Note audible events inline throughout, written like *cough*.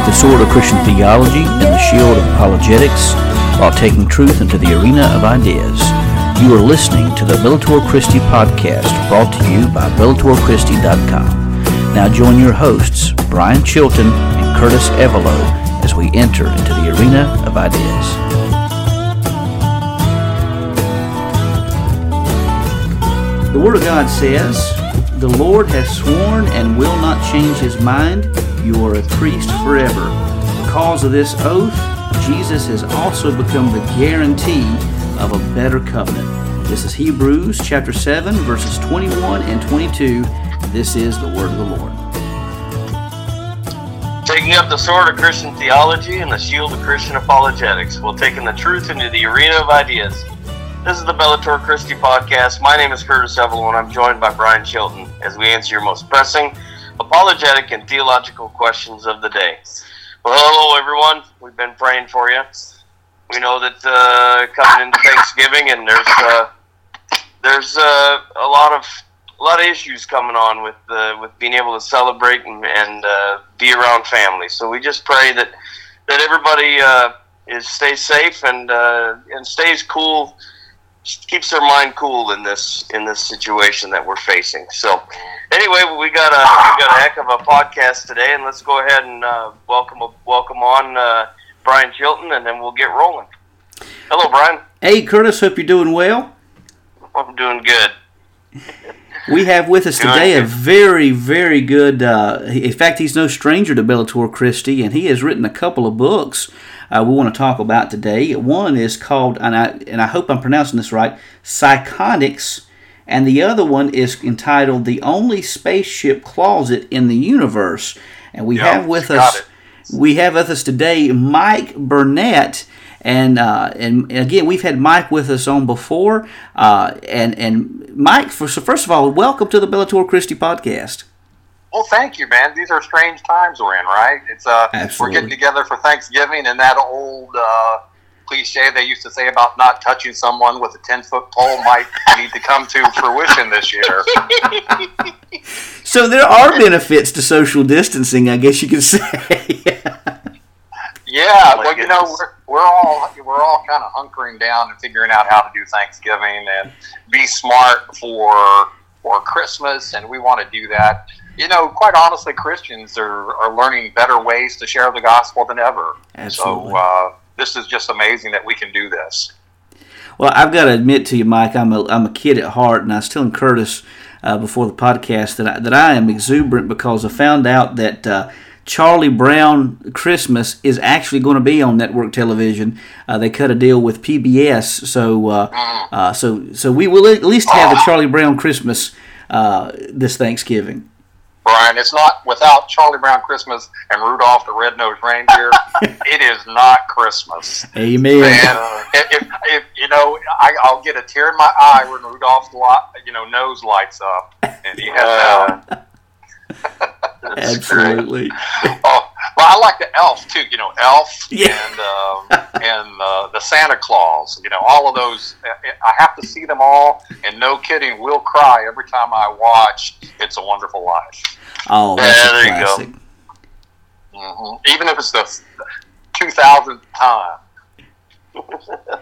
up the sword of Christian theology and the shield of apologetics while taking truth into the arena of ideas. You are listening to the Bellator Christi podcast brought to you by BellatorChristi.com. Now join your hosts, Brian Chilton and Curtis Evelo, as we enter into the arena of ideas. The Word of God says, The Lord has sworn and will not change his mind. You are a priest forever. Because of this oath, Jesus has also become the guarantee of a better covenant. This is Hebrews chapter 7, verses 21 and 22. This is the word of the Lord. Taking up the sword of Christian theology and the shield of Christian apologetics, while taking the truth into the arena of ideas. This is the Bellator Christi podcast. My name is Curtis Evelo, and I'm joined by Brian Chilton as we answer your most pressing, apologetic, and theological questions of the day. Well, hello, everyone. We've been praying for you. We know that uh, coming into Thanksgiving, and there's uh, there's uh, a lot of a lot of issues coming on with uh, with being able to celebrate and, and uh, be around family. So we just pray that that everybody uh, is stays safe and uh, and stays cool, keeps their mind cool in this in this situation that we're facing. So anyway, we got a we got a heck of a podcast today, and let's go ahead and uh, welcome welcome on uh, Brian Chilton, and then we'll get rolling. Hello, Brian. Hey, Curtis, hope you're doing well. I'm doing good. We have with us Doing today a very, very good. Uh, in fact, he's no stranger to Bellator Christi, and he has written a couple of books uh, we want to talk about today. One is called, and I and I hope I'm pronouncing this right, Psychonix, and the other one is entitled "The Only Spaceship Closet in the Universe." And we Yeah, have with us, it. we have with us today Mike Burnette. And uh, and again, we've had Mike with us on before, uh, and and Mike. For, so first of all, welcome to the Bellator Christi podcast. Well, thank you, man. These are strange times we're in, right? It's uh, Absolutely. we're getting together for Thanksgiving, and that old uh, cliche they used to say about not touching someone with a ten foot pole might *laughs* need to come to fruition this year. *laughs* So there are benefits to social distancing, I guess you could say. Yeah, Oh my well, you know, we're, we're all we're all kind of hunkering down and figuring out how to do Thanksgiving and be smart for for Christmas, and we want to do that. You know, quite honestly, Christians are, are learning better ways to share the gospel than ever. Absolutely. So uh, this is just amazing that we can do this. well, I've got to admit to you, Mike, I'm a, I'm a kid at heart, and I was telling Curtis uh, before the podcast that I, that I am exuberant because I found out that uh, Charlie Brown Christmas is actually going to be on network television. Uh, they cut a deal with PBS, so uh, uh, so so we will at least have a *sighs* Charlie Brown Christmas uh, this Thanksgiving. Brian, it's not without Charlie Brown Christmas and Rudolph the Red-Nosed Reindeer. *laughs* it is not Christmas. Amen. Man, if, if, if you know, I, I'll get a tear in my eye when Rudolph's li- you know nose lights up and he heads. Uh, *laughs* Absolutely. Oh, well, I like the Elf too. You know, Elf Yeah. and um, and uh, the Santa Claus. You know, all of those. I have to see them all, and no kidding, we'll cry every time I watch "It's a Wonderful Life." Oh, that's Yeah, a there you go. classic. hmm Even if it's the two thousandth time. *laughs*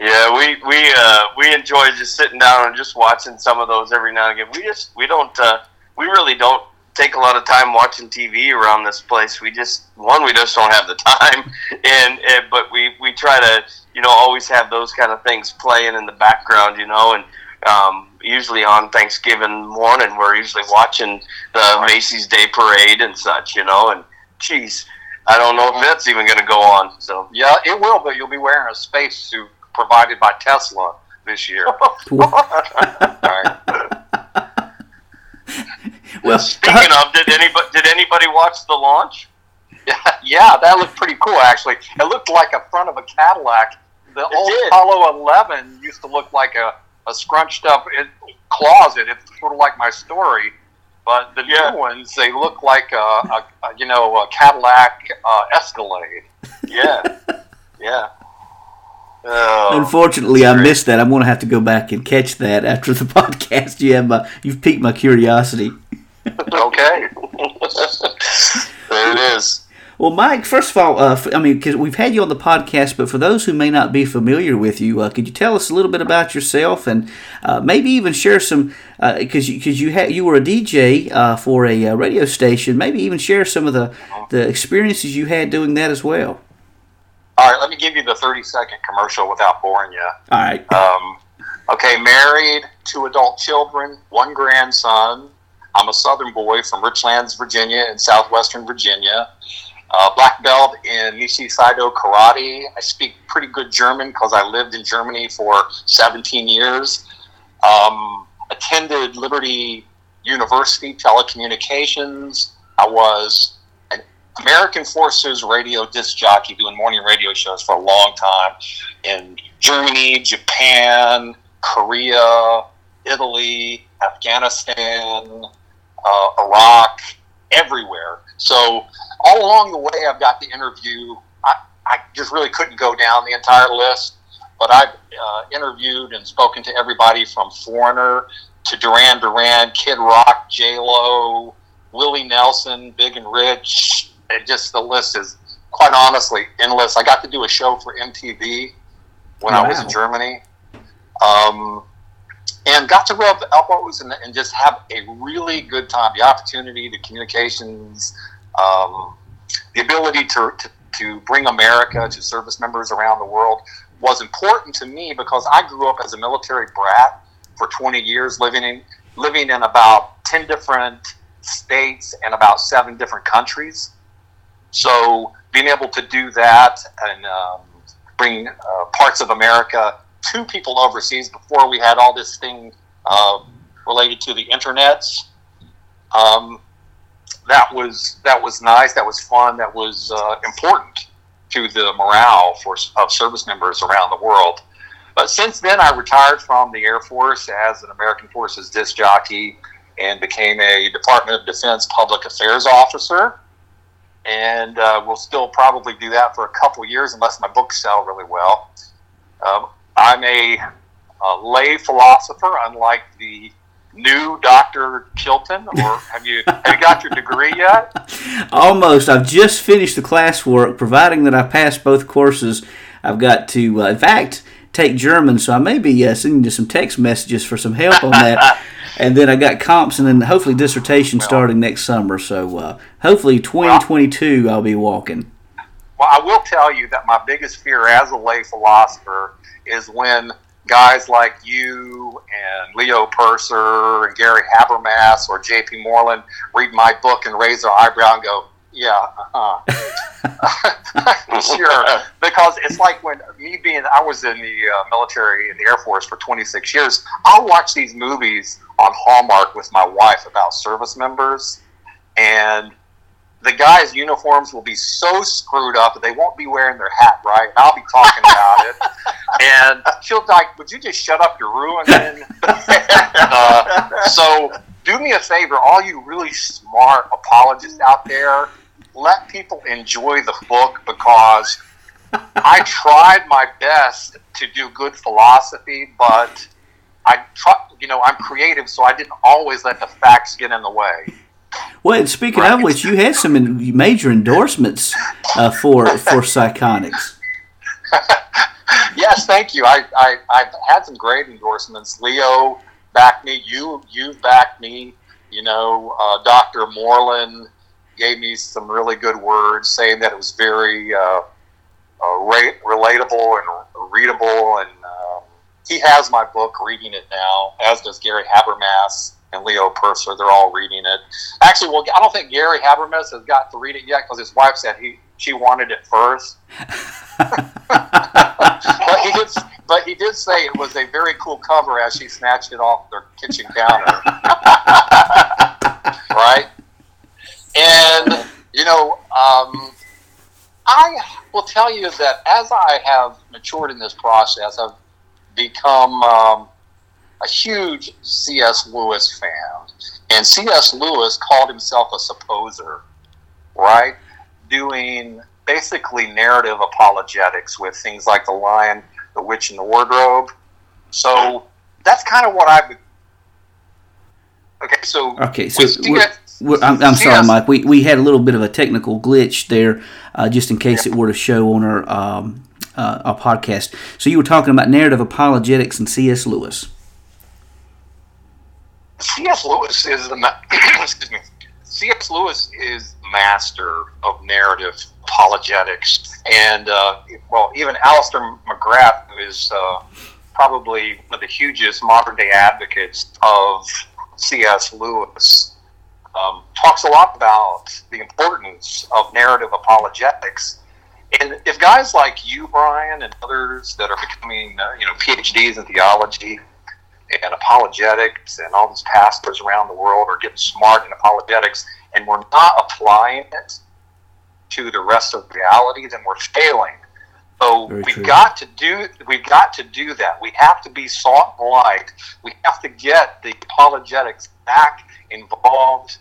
Yeah, we we uh, we enjoy just sitting down and just watching some of those every now and again. We just we don't uh, we really don't take a lot of time watching TV around this place. We just one we just don't have the time, *laughs* and, and but we we try to you know always have those kind of things playing in the background, you know, and um, usually on Thanksgiving morning we're usually watching the Macy's Day Parade and such, you know, and geez. I don't know if that's even going to go on. So Yeah, it will, but you'll be wearing a spacesuit provided by Tesla this year. *laughs* *laughs* Right. Well, Speaking of, did anybody did anybody watch the launch? Yeah, *laughs* yeah, that looked pretty cool actually. It looked like a front of a Cadillac. The old did. Apollo 11 used to look like a, a scrunched up in- closet. It's sort of like my story. But the Yeah. new ones, they look like a, a, a you know a Cadillac uh, Escalade. *laughs* Yeah, yeah. Oh, Unfortunately, I missed that. I'm going to have to go back and catch that after the *laughs* podcast. You have my, you've piqued my curiosity. Okay. there it is. Well, Mike, first of all, uh, I mean, because we've had you on the podcast, but for those who may not be familiar with you, uh, could you tell us a little bit about yourself and uh, maybe even share some, because uh, you, cause you, had, you were a DJ uh, for a uh, radio station, maybe even share some of the, the experiences you had doing that as well. All right, let me give you the 30 second commercial without boring you. All right. Um, okay, married, two adult children, one grandson. I'm a Southern boy from Richlands, Virginia, in southwestern Virginia uh, black belt in Nishi Saido Karate. I speak pretty good German because I lived in Germany for 17 years. Um, attended Liberty University Telecommunications. I was an American Forces radio disc jockey doing morning radio shows for a long time in Germany, Japan, Korea, Italy, Afghanistan, uh, Iraq, everywhere. So all along the way, I've got the interview. I, I just really couldn't go down the entire list, but I've uh, interviewed and spoken to everybody from Foreigner to Duran Duran, Kid Rock, J Lo, Willie Nelson, Big and Rich. And just the list is quite honestly endless. I got to do a show for MTV when wow. I was in Germany. Um, and got to rub elbows and, and, just have a really good time. The opportunity, the communications, um, the ability to, to, to bring America to service members around the world was important to me because I grew up as a military brat for 20 years, living in living in about 10 different states and about seven different countries. So being able to do that and um, bring uh, parts of America to people overseas before we had all this thing uh, related to the internets. Um, that was that was nice. That was fun. That was uh, important to the morale for of service members around the world. But since then, I retired from the Air Force as an American Forces disc jockey and became a Department of Defense public affairs officer. And uh, will still probably do that for a couple years unless my books sell really well. Um, I'm a, a lay philosopher, unlike the new Dr. Chilton, or have you have you got your degree yet? *laughs* Almost. I've just finished the classwork. Providing that I pass both courses, I've got to, uh, in fact, take German. So I may be uh, sending you some text messages for some help on that. *laughs* and then I got comps, and then hopefully dissertation well, starting next summer. So uh, hopefully 2022 well, I'll be walking. Well, I will tell you that my biggest fear as a lay philosopher is when guys like you and Leo Percer and Gary Habermas or J.P. Moreland read my book and raise their eyebrow and go, "Yeah, uh-huh. *laughs* sure." Because it's like when me being, I was in the uh, military in the Air Force for 26 years. I'll watch these movies on Hallmark with my wife about service members, and the guys' uniforms will be so screwed up that they won't be wearing their hat right. I'll be talking about it, *laughs* and she'll like, "Would you just shut up? You're ruining." *laughs* uh, so, do me a favor, all you really smart apologists out there, let people enjoy the book because I tried my best to do good philosophy, but I try, you know, I'm creative, so I didn't always let the facts get in the way. Well, speaking right. of which, you had some major endorsements uh, for for Psychonix. yes, thank you. I, I I've had some great endorsements. Leo backed me. You you backed me. You know, uh, Doctor Moreland gave me some really good words, saying that it was very uh, uh relatable and readable. And um, he has my book, reading it now, as does Gary Habermas and Leo Percer. They're all reading it. Actually, well, I don't think Gary Habermas has got to read it yet because his wife said he she wanted it first. *laughs* but he did. But he did say it was a very cool cover as she snatched it off their kitchen counter. *laughs* right. And you know, um, I will tell you that as I have matured in this process, I've become um, a huge C.S. Lewis fan. And C.S. Lewis called himself a supposer, right? Doing basically narrative apologetics with things like The Lion, The Witch, and the Wardrobe. So that's kind of what I've. Okay, so okay, so We're, I'm, I'm sorry, Mike. We, we had a little bit of a technical glitch there, uh, just in case yeah. it were to show on our um, uh, our podcast. So you were talking about narrative apologetics and C.S. Lewis. C.S. Lewis is the *clears throat* excuse me. C.S. Lewis is master of narrative apologetics, and uh, well, even Alister McGrath, who is uh, probably one of the hugest modern day advocates of C.S. Lewis, um, talks a lot about the importance of narrative apologetics. And if guys like you, Brian, and others that are becoming, uh, you know, PhDs in theology and apologetics, and all these pastors around the world are getting smart in apologetics, and we're not applying it to the rest of reality, then we're failing. So Very we've true. got to do we've got to do that. We have to be salt and light. We have to get the apologetics back involved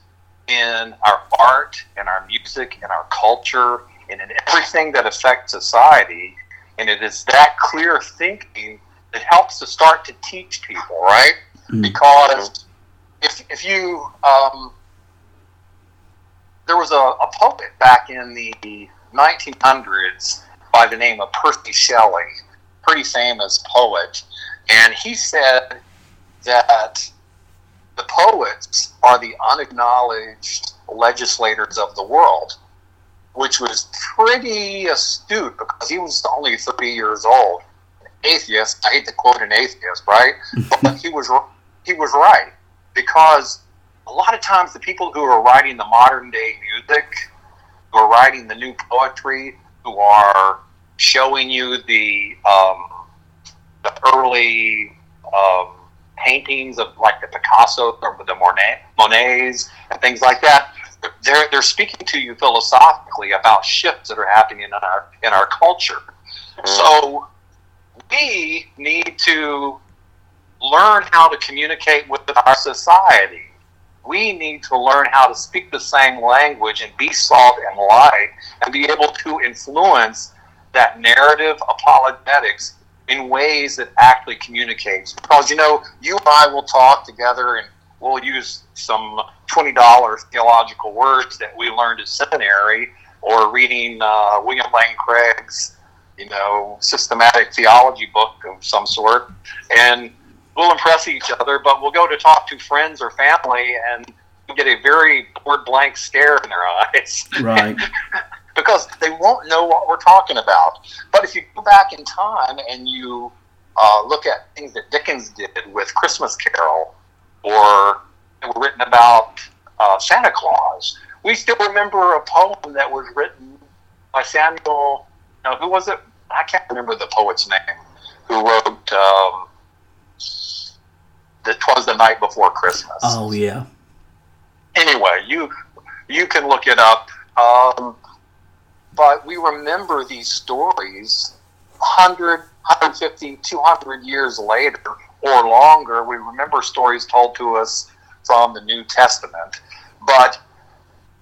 in our art and our music and our culture and in everything that affects society. And it is that clear thinking that helps to start to teach people, right? Mm. Because if, if you, um, there was a, a poet back in the 1900s by the name of Percy Shelley, pretty famous poet, and he said that the poets are the unacknowledged legislators of the world, which was pretty astute because he was only 30 years old. Atheist, I hate to quote an atheist, right? *laughs* but he was he was right because a lot of times the people who are writing the modern day music, who are writing the new poetry, who are showing you the um, the early um, paintings of like the Picasso or the Monet, Monets and things like that. They're, they're speaking to you philosophically about shifts that are happening in our in our culture. Mm-hmm. So we need to learn how to communicate with our society. We need to learn how to speak the same language and be salt and light and be able to influence that narrative apologetics in ways that actually communicates. Because, you know, you and I will talk together and we'll use some $20 theological words that we learned at seminary or reading uh, William Lane Craig's, you know, systematic theology book of some sort. And we'll impress each other, but we'll go to talk to friends or family and get a very bored blank stare in their eyes. Right. *laughs* because they won't know what we're talking about. But if you go back in time and you uh, look at things that Dickens did with Christmas Carol or were written about uh, Santa Claus, we still remember a poem that was written by Samuel. Know, who was it? I can't remember the poet's name. Who wrote um, "That Twas the Night Before Christmas"? Oh yeah. Anyway, you you can look it up. Um, but we remember these stories 100, 150, 200 years later or longer. We remember stories told to us from the New Testament, but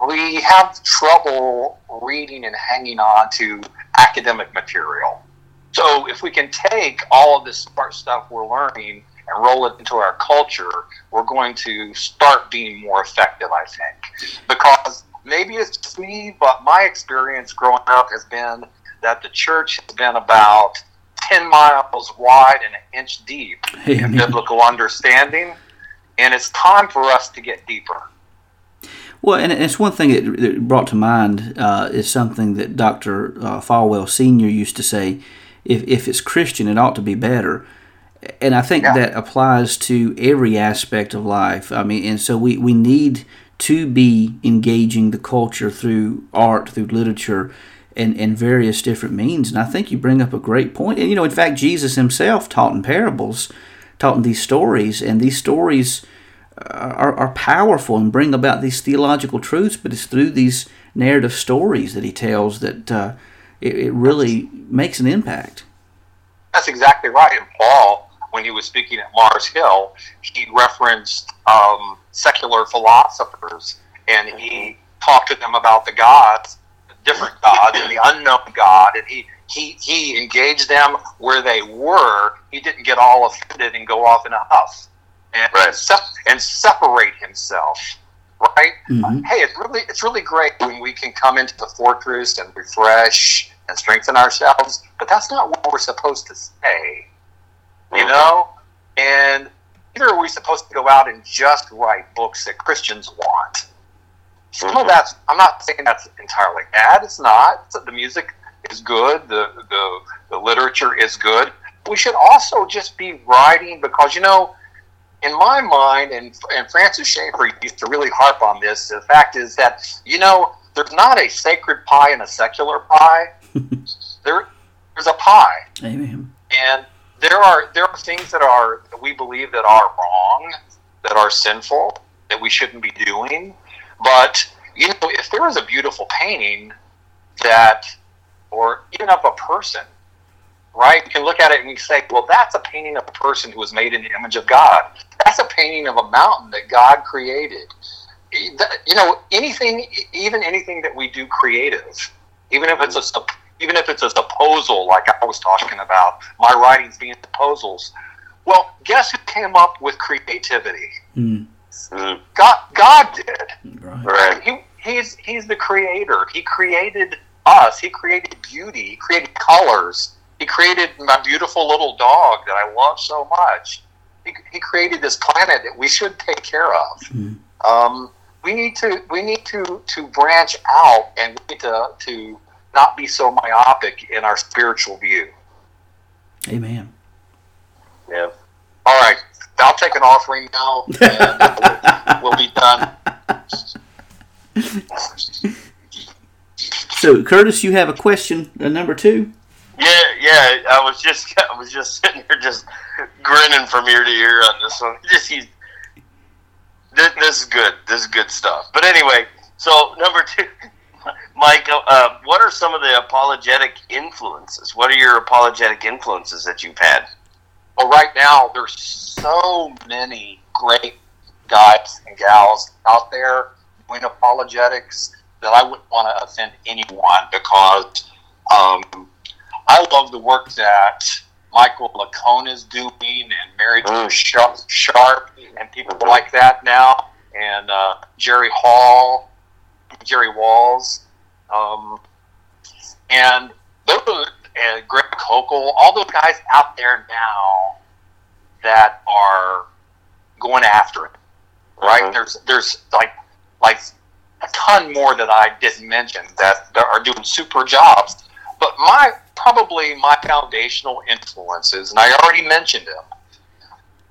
we have trouble reading and hanging on to academic material. So if we can take all of this smart stuff we're learning and roll it into our culture, we're going to start being more effective, I think. Because maybe it's just me, but my experience growing up has been that the church has been about 10 miles wide and an inch deep *laughs* in biblical understanding. And it's time for us to get deeper. Well, and it's one thing that brought to mind uh, is something that Dr. Uh, Falwell Sr. used to say if, if it's Christian, it ought to be better. And I think yeah. that applies to every aspect of life. I mean, and so we, we need to be engaging the culture through art, through literature, and, and various different means. And I think you bring up a great point. And, you know, in fact, Jesus himself taught in parables, taught in these stories, and these stories are, are powerful and bring about these theological truths, but it's through these narrative stories that he tells that uh, it, it really makes an impact. That's exactly right. And Paul, when he was speaking at Mars Hill, he referenced um, secular philosophers, and he talked to them about the gods, different gods, and the unknown God, and he he he engaged them where they were. He didn't get all offended and go off in a huff, and right. and separate himself right? Mhm. Hey, it's really it's really great when we can come into the fortress and refresh and strengthen ourselves, but that's not what we're supposed to say, you know. And neither are we supposed to go out and just write books that Christians want. Some of that's I'm not saying that's entirely bad. It's not. The music is good. The the, the literature is good. We should also just be writing because you know, in my mind, and and Francis Schaeffer used to really harp on this. The fact is that you know there's not a sacred pie and a secular pie. *laughs* there there's a pie Amen. and there are there are things that are that we believe that are wrong, that are sinful, that we shouldn't be doing. But you know, if there is a beautiful painting that, or even of a person, right? You can look at it and you say, well, that's a painting of a person who was made in the image of God. That's a painting of a mountain that God created. You know, anything, even anything that we do creative, even if it's a sup- even if it's a supposal, like I was talking about, my writings being proposals. Well, guess who came up with creativity? Mm. Mm, God, God did. Right. right. He, he's he's the creator. He created us. He created beauty. He created colors. He created my beautiful little dog that I love so much. He, he created this planet that we should take care of. Mm. Um, we need to we need to to branch out and we need to to not be so myopic in our spiritual view. Amen. Yeah. All right, I'll take an offering now, and we'll, *laughs* we'll be done. So, Curtis, you have a question, uh, number two? Yeah, yeah. I was just, *laughs* I was just sitting here, just grinning from ear to ear on this one. *laughs* Just he's, this, this is good. This is good stuff. But anyway, so number two, *laughs* Mike, uh, what are some of the apologetic influences? What are your apologetic influences that you've had? Well, right now there's so many great guys and gals out there doing apologetics that I wouldn't want to offend anyone because um, I love the work that Michael Licona is doing and Mary Mm. Sharp, Sharp and people like that now, and uh, Jerry Hall, Jerry Walls, um, and those and Greg Koukl, all those guys out there now that are going after it, right? Mhm. There's there's like like a ton more that I didn't mention that are doing super jobs. But my probably my foundational influences, and I already mentioned them.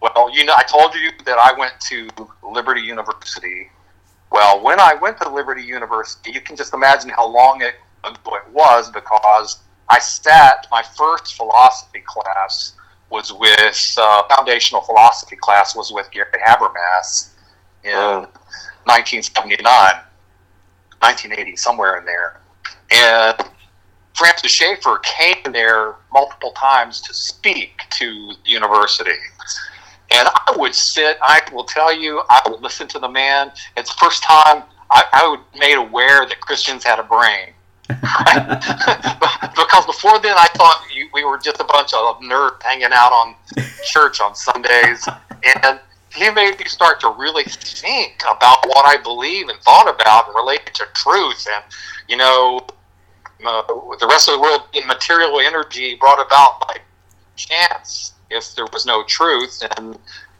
Well, you know, I told you that I went to Liberty University. Well, when I went to Liberty University, you can just imagine how long it ago it was because I sat my first philosophy class was with uh, foundational philosophy class was with Gary Habermas in Oh. 1979, 1980, somewhere in there, and Francis Schaeffer came there multiple times to speak to the university. And I would sit, I will tell you, I would listen to the man. It's the first time I, I was made aware that Christians had a brain. *laughs* because before then, I thought we were just a bunch of nerds hanging out on church on Sundays. And he made me start to really think about what I believe and thought about and related to truth. And, you know, uh, the rest of the world in material energy brought about by chance. If there was no truth and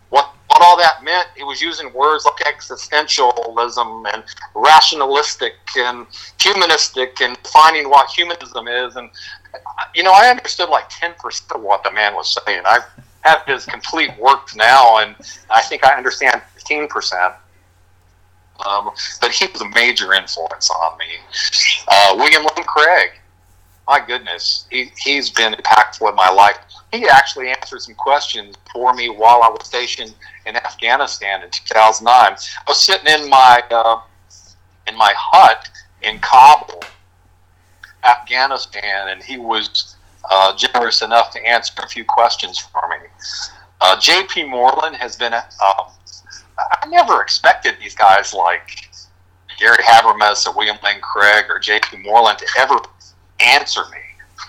what what all that meant he was using words like existentialism and rationalistic and humanistic and defining what humanism is. And you know i understood like 10% of what the man was saying. I have his complete work now and i think i understand 15% um, but he was a major influence on me uh, william lane craig my goodness, he, he's been impactful in my life. He actually answered some questions for me while I was stationed in Afghanistan in 2009. I was sitting in my uh, in my hut in Kabul, Afghanistan, and he was uh, generous enough to answer a few questions for me. Uh, J.P. Moreland has been. I never expected these guys like Gary Habermas or William Lane Craig or J.P. Moreland to ever answer me.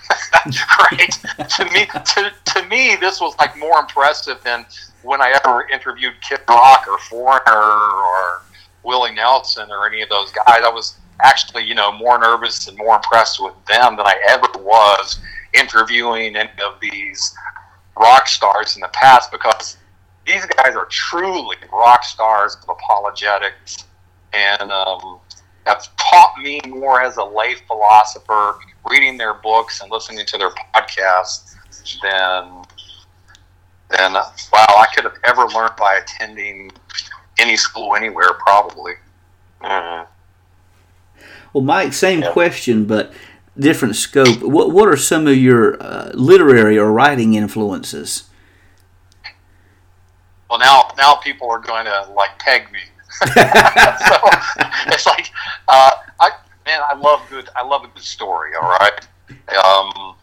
*laughs* right? to me, to, to me, this was like more impressive than when I ever interviewed Kid Rock or Foreigner or Willie Nelson or any of those guys. I was actually, you know, more nervous and more impressed with them than I ever was interviewing any of these rock stars in the past because these guys are truly rock stars of apologetics and um, have taught me more as a lay philosopher, reading their books and listening to their podcasts than than wow I could have ever learned by attending any school anywhere probably. Mm-hmm. Well, Mike, same yeah. question, but different scope. What What are some of your uh, literary or writing influences? Well, now now people are going to like peg me. *laughs* so *laughs* it's like, uh, I man, I love good. I love a good story. All right, um,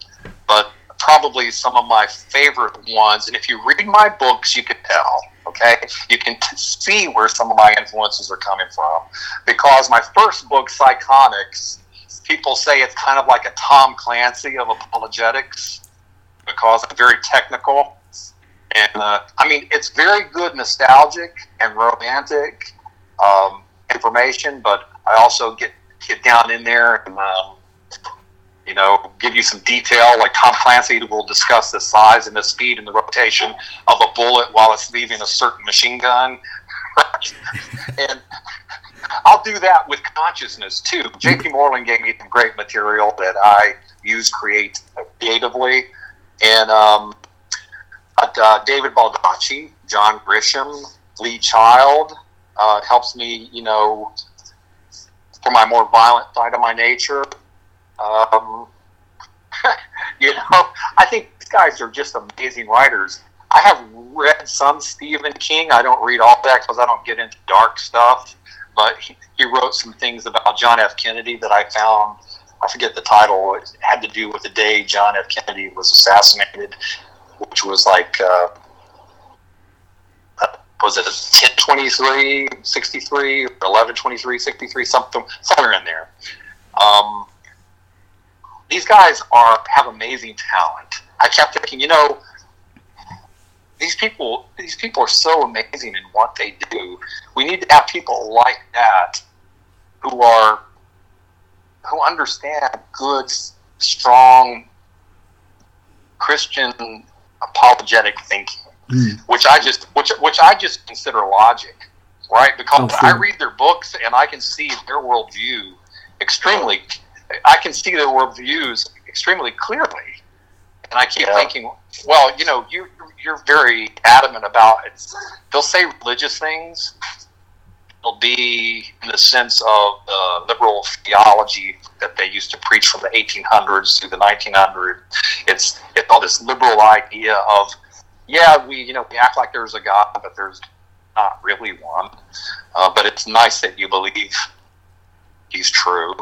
but probably some of my favorite ones. And if you read my books, you can tell. Okay, you can t- see where some of my influences are coming from, because my first book, Psychonix, people say it's kind of like a Tom Clancy of apologetics because I'm very technical. And uh, I mean, it's very good, nostalgic and romantic um, information, but I also get get down in there and um, you know give you some detail. Like Tom Clancy will discuss the size and the speed and the rotation of a bullet while it's leaving a certain machine gun. *laughs* and I'll do that with consciousness too. J.P. Moreland gave me some great material that I use create creatively, and um, uh, David Baldacci, John Grisham, Lee Child uh, helps me, you know, for my more violent side of my nature. Um, *laughs* you know, I think these guys are just amazing writers. I have read some Stephen King. I don't read all that because I don't get into dark stuff but he, he wrote some things about John F. Kennedy that I found. I forget the title. It had to do with the day John F. Kennedy was assassinated, which was like, uh, was it 1023, 63, 1123, 63, something, somewhere in there. Um, these guys are have amazing talent. I kept thinking, you know, these people these people are so amazing in what they do. We need to have people like that who are who understand good, strong Christian apologetic thinking, mm. which I just which which I just consider logic, right? Because oh. I read their books and I can see their worldview extremely. I can see their worldviews extremely clearly, and I keep yeah. thinking, well, you know, you you're very adamant about it. They'll say religious things. They'll be in the sense of the liberal theology that they used to preach from the 1800s through the 1900s. It's it's all this liberal idea of yeah, we you know we act like there's a God, but there's not really one. Uh, but it's nice that you believe he's true,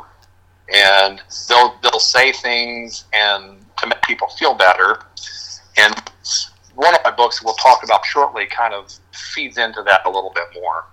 and they'll they'll say things and to make people feel better. And one of my books we'll talk about shortly kind of feeds into that a little bit more.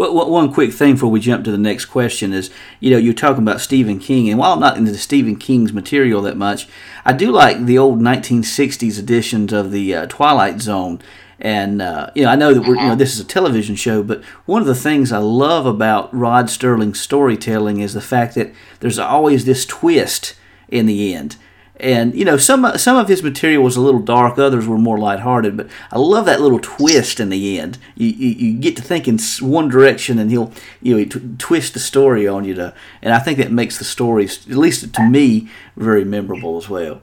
Well, one quick thing before we jump to the next question is, you know, you're talking about Stephen King, and while I'm not into Stephen King's material that much, I do like the old 1960s editions of the uh, Twilight Zone. And uh, you know, I know that we're, you know this is a television show, but one of the things I love about Rod Serling's storytelling is the fact that there's always this twist in the end and you know some some of his material was a little dark others were more lighthearted but i love that little twist in the end. You, you, you get to think in one direction and he'll you know t- twist the story on you to and i think that makes the stories at least to me very memorable as well.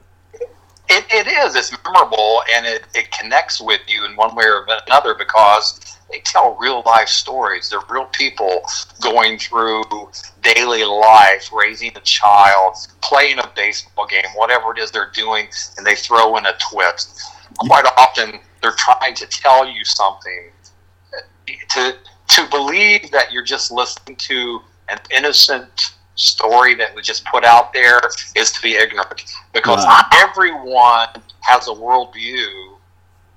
It, it is. It's memorable and it, it connects with you in one way or another because they tell real life stories. They're real people going through daily life, raising a child, playing a baseball game, whatever it is they're doing, and they throw in a twist. Quite often, they're trying to tell you something. To to believe that you're just listening to an innocent story that was just put out there is to be ignorant because wow. not everyone has a worldview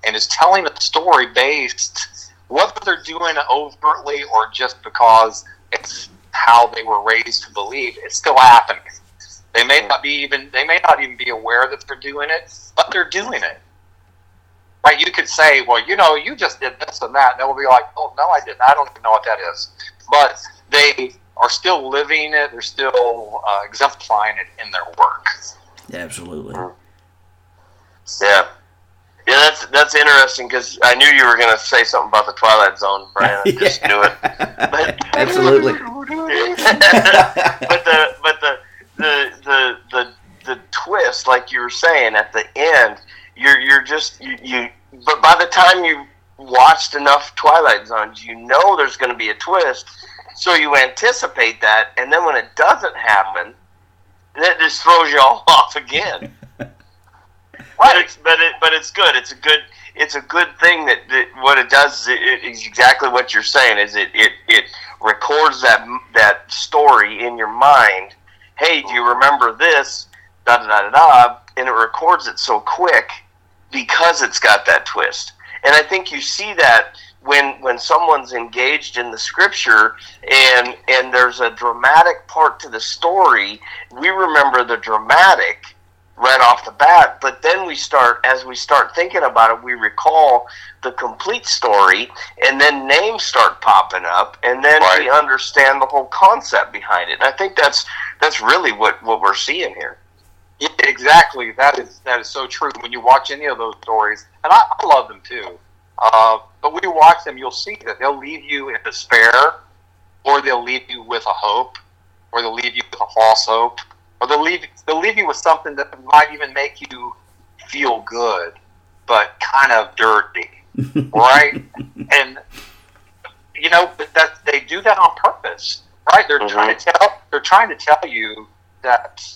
and is telling a story based whether they're doing it overtly or just because it's how they were raised to believe, it's still happening. They may not be even they may not even be aware that they're doing it, but they're doing it. right? You could say, well, you know, you just did this and that. And they'll be like, oh, no, I didn't. I don't even know what that is. But they are still living it. They're still uh, exemplifying it in their work. Absolutely. Yeah. Yeah, that's that's interesting because I knew you were going to say something about the Twilight Zone, *laughs* Brian. I just knew it. But, *laughs* Absolutely. *laughs* but the but the, the the the the twist, like you were saying at the end, you're you're just you, you but by the time you watched enough Twilight Zones, you know there's going to be a twist, so you anticipate that, and then when it doesn't happen, that just throws you all off again. But it's but it but it's good. It's a good it's a good thing that, that what it does is it, exactly what you're saying. Is it it it records that that story in your mind. Hey, do you remember this? Da da da da da. And it records it so quick because it's got that twist. And I think you see that when when someone's engaged in the scripture and and there's a dramatic part to the story, we remember the dramatic right off the bat. But then we start, as we start thinking about it, we recall the complete story, and then names start popping up, and then Right. we understand the whole concept behind it. And I think that's that's really what what we're seeing here. Yeah, exactly. That is that is so true. When you watch any of those stories, and I, I love them too. Uh, but when you watch them, you'll see that they'll leave you in despair, or they'll leave you with a hope, or they'll leave you with a false hope, or they'll leave they'll leave you with something that might even make you feel good, but kind of dirty, *laughs* right? and you know but that they do that on purpose, right? They're trying to tell they're trying to tell you that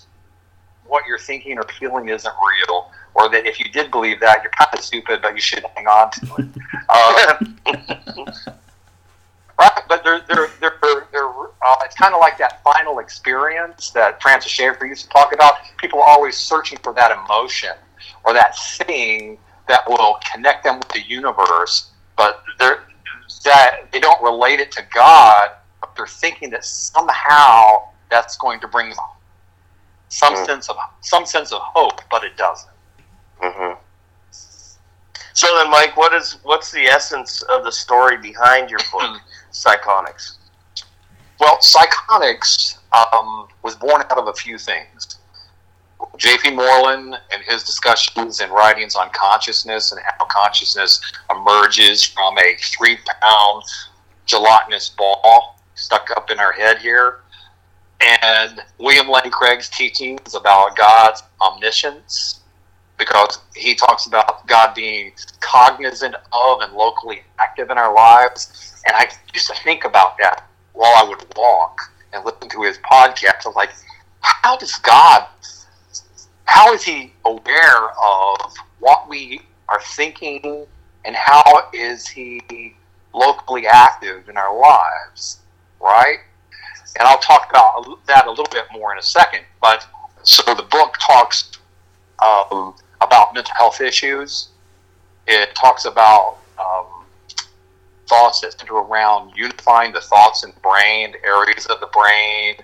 what you're thinking or feeling isn't real, or that if you did believe that, you're kind of stupid, but you should hang on to it. *laughs* Uh, *laughs* right, but they're they're they're, they're uh, it's kind of like that final experience that Francis Schaeffer used to talk about. People are always searching for that emotion or that thing that will connect them with the universe, but they're that they don't relate it to God. But they're thinking that somehow that's going to bring them some Mm. sense of some sense of hope, but it doesn't. hmm So then, Mike, what is what's the essence of the story behind your book, *clears throat* Psychonix? Well, Psychonix um, was born out of a few things. J.P. Moreland and his discussions and writings on consciousness and how consciousness emerges from a three pound gelatinous ball stuck up in our head here. And William Lane Craig's teachings about God's omniscience, because he talks about God being cognizant of and locally active in our lives. And I used to think about that while I would walk and listen to his podcast. I'm like, how does God, how is he aware of what we are thinking and how is he locally active in our lives, right? And I'll talk about that a little bit more in a second. But so the book talks um, about mental health issues. It talks about um, thoughts that center around unifying the thoughts in brain, areas of the brain,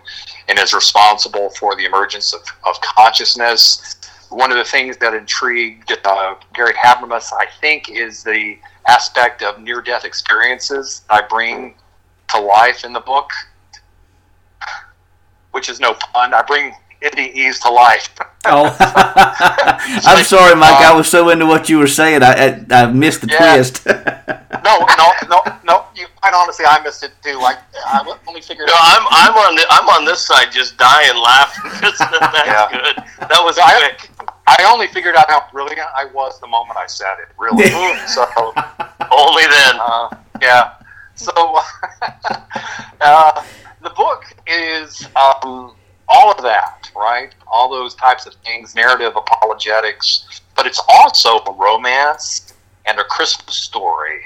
and is responsible for the emergence of, of consciousness. One of the things that intrigued uh, Gary Habermas, I think, is the aspect of near death experiences I bring to life in the book, which is no pun. I bring NDEs to life. Oh, *laughs* *laughs* I'm sorry, Mike. I was so into what you were saying, I I, I missed the Yeah. twist. *laughs* no, no, no, no. You, quite honestly, I missed it too. Like I only figured. No, I'm I'm on the I'm on this side just dying laughing. That's Yeah. good. That was I- quick. I only figured out how brilliant I was the moment I said it. Really. so, Only then. uh, yeah. So, uh, the book is um, all of that, right? All those types of things, narrative apologetics, but it's also a romance and a Christmas story.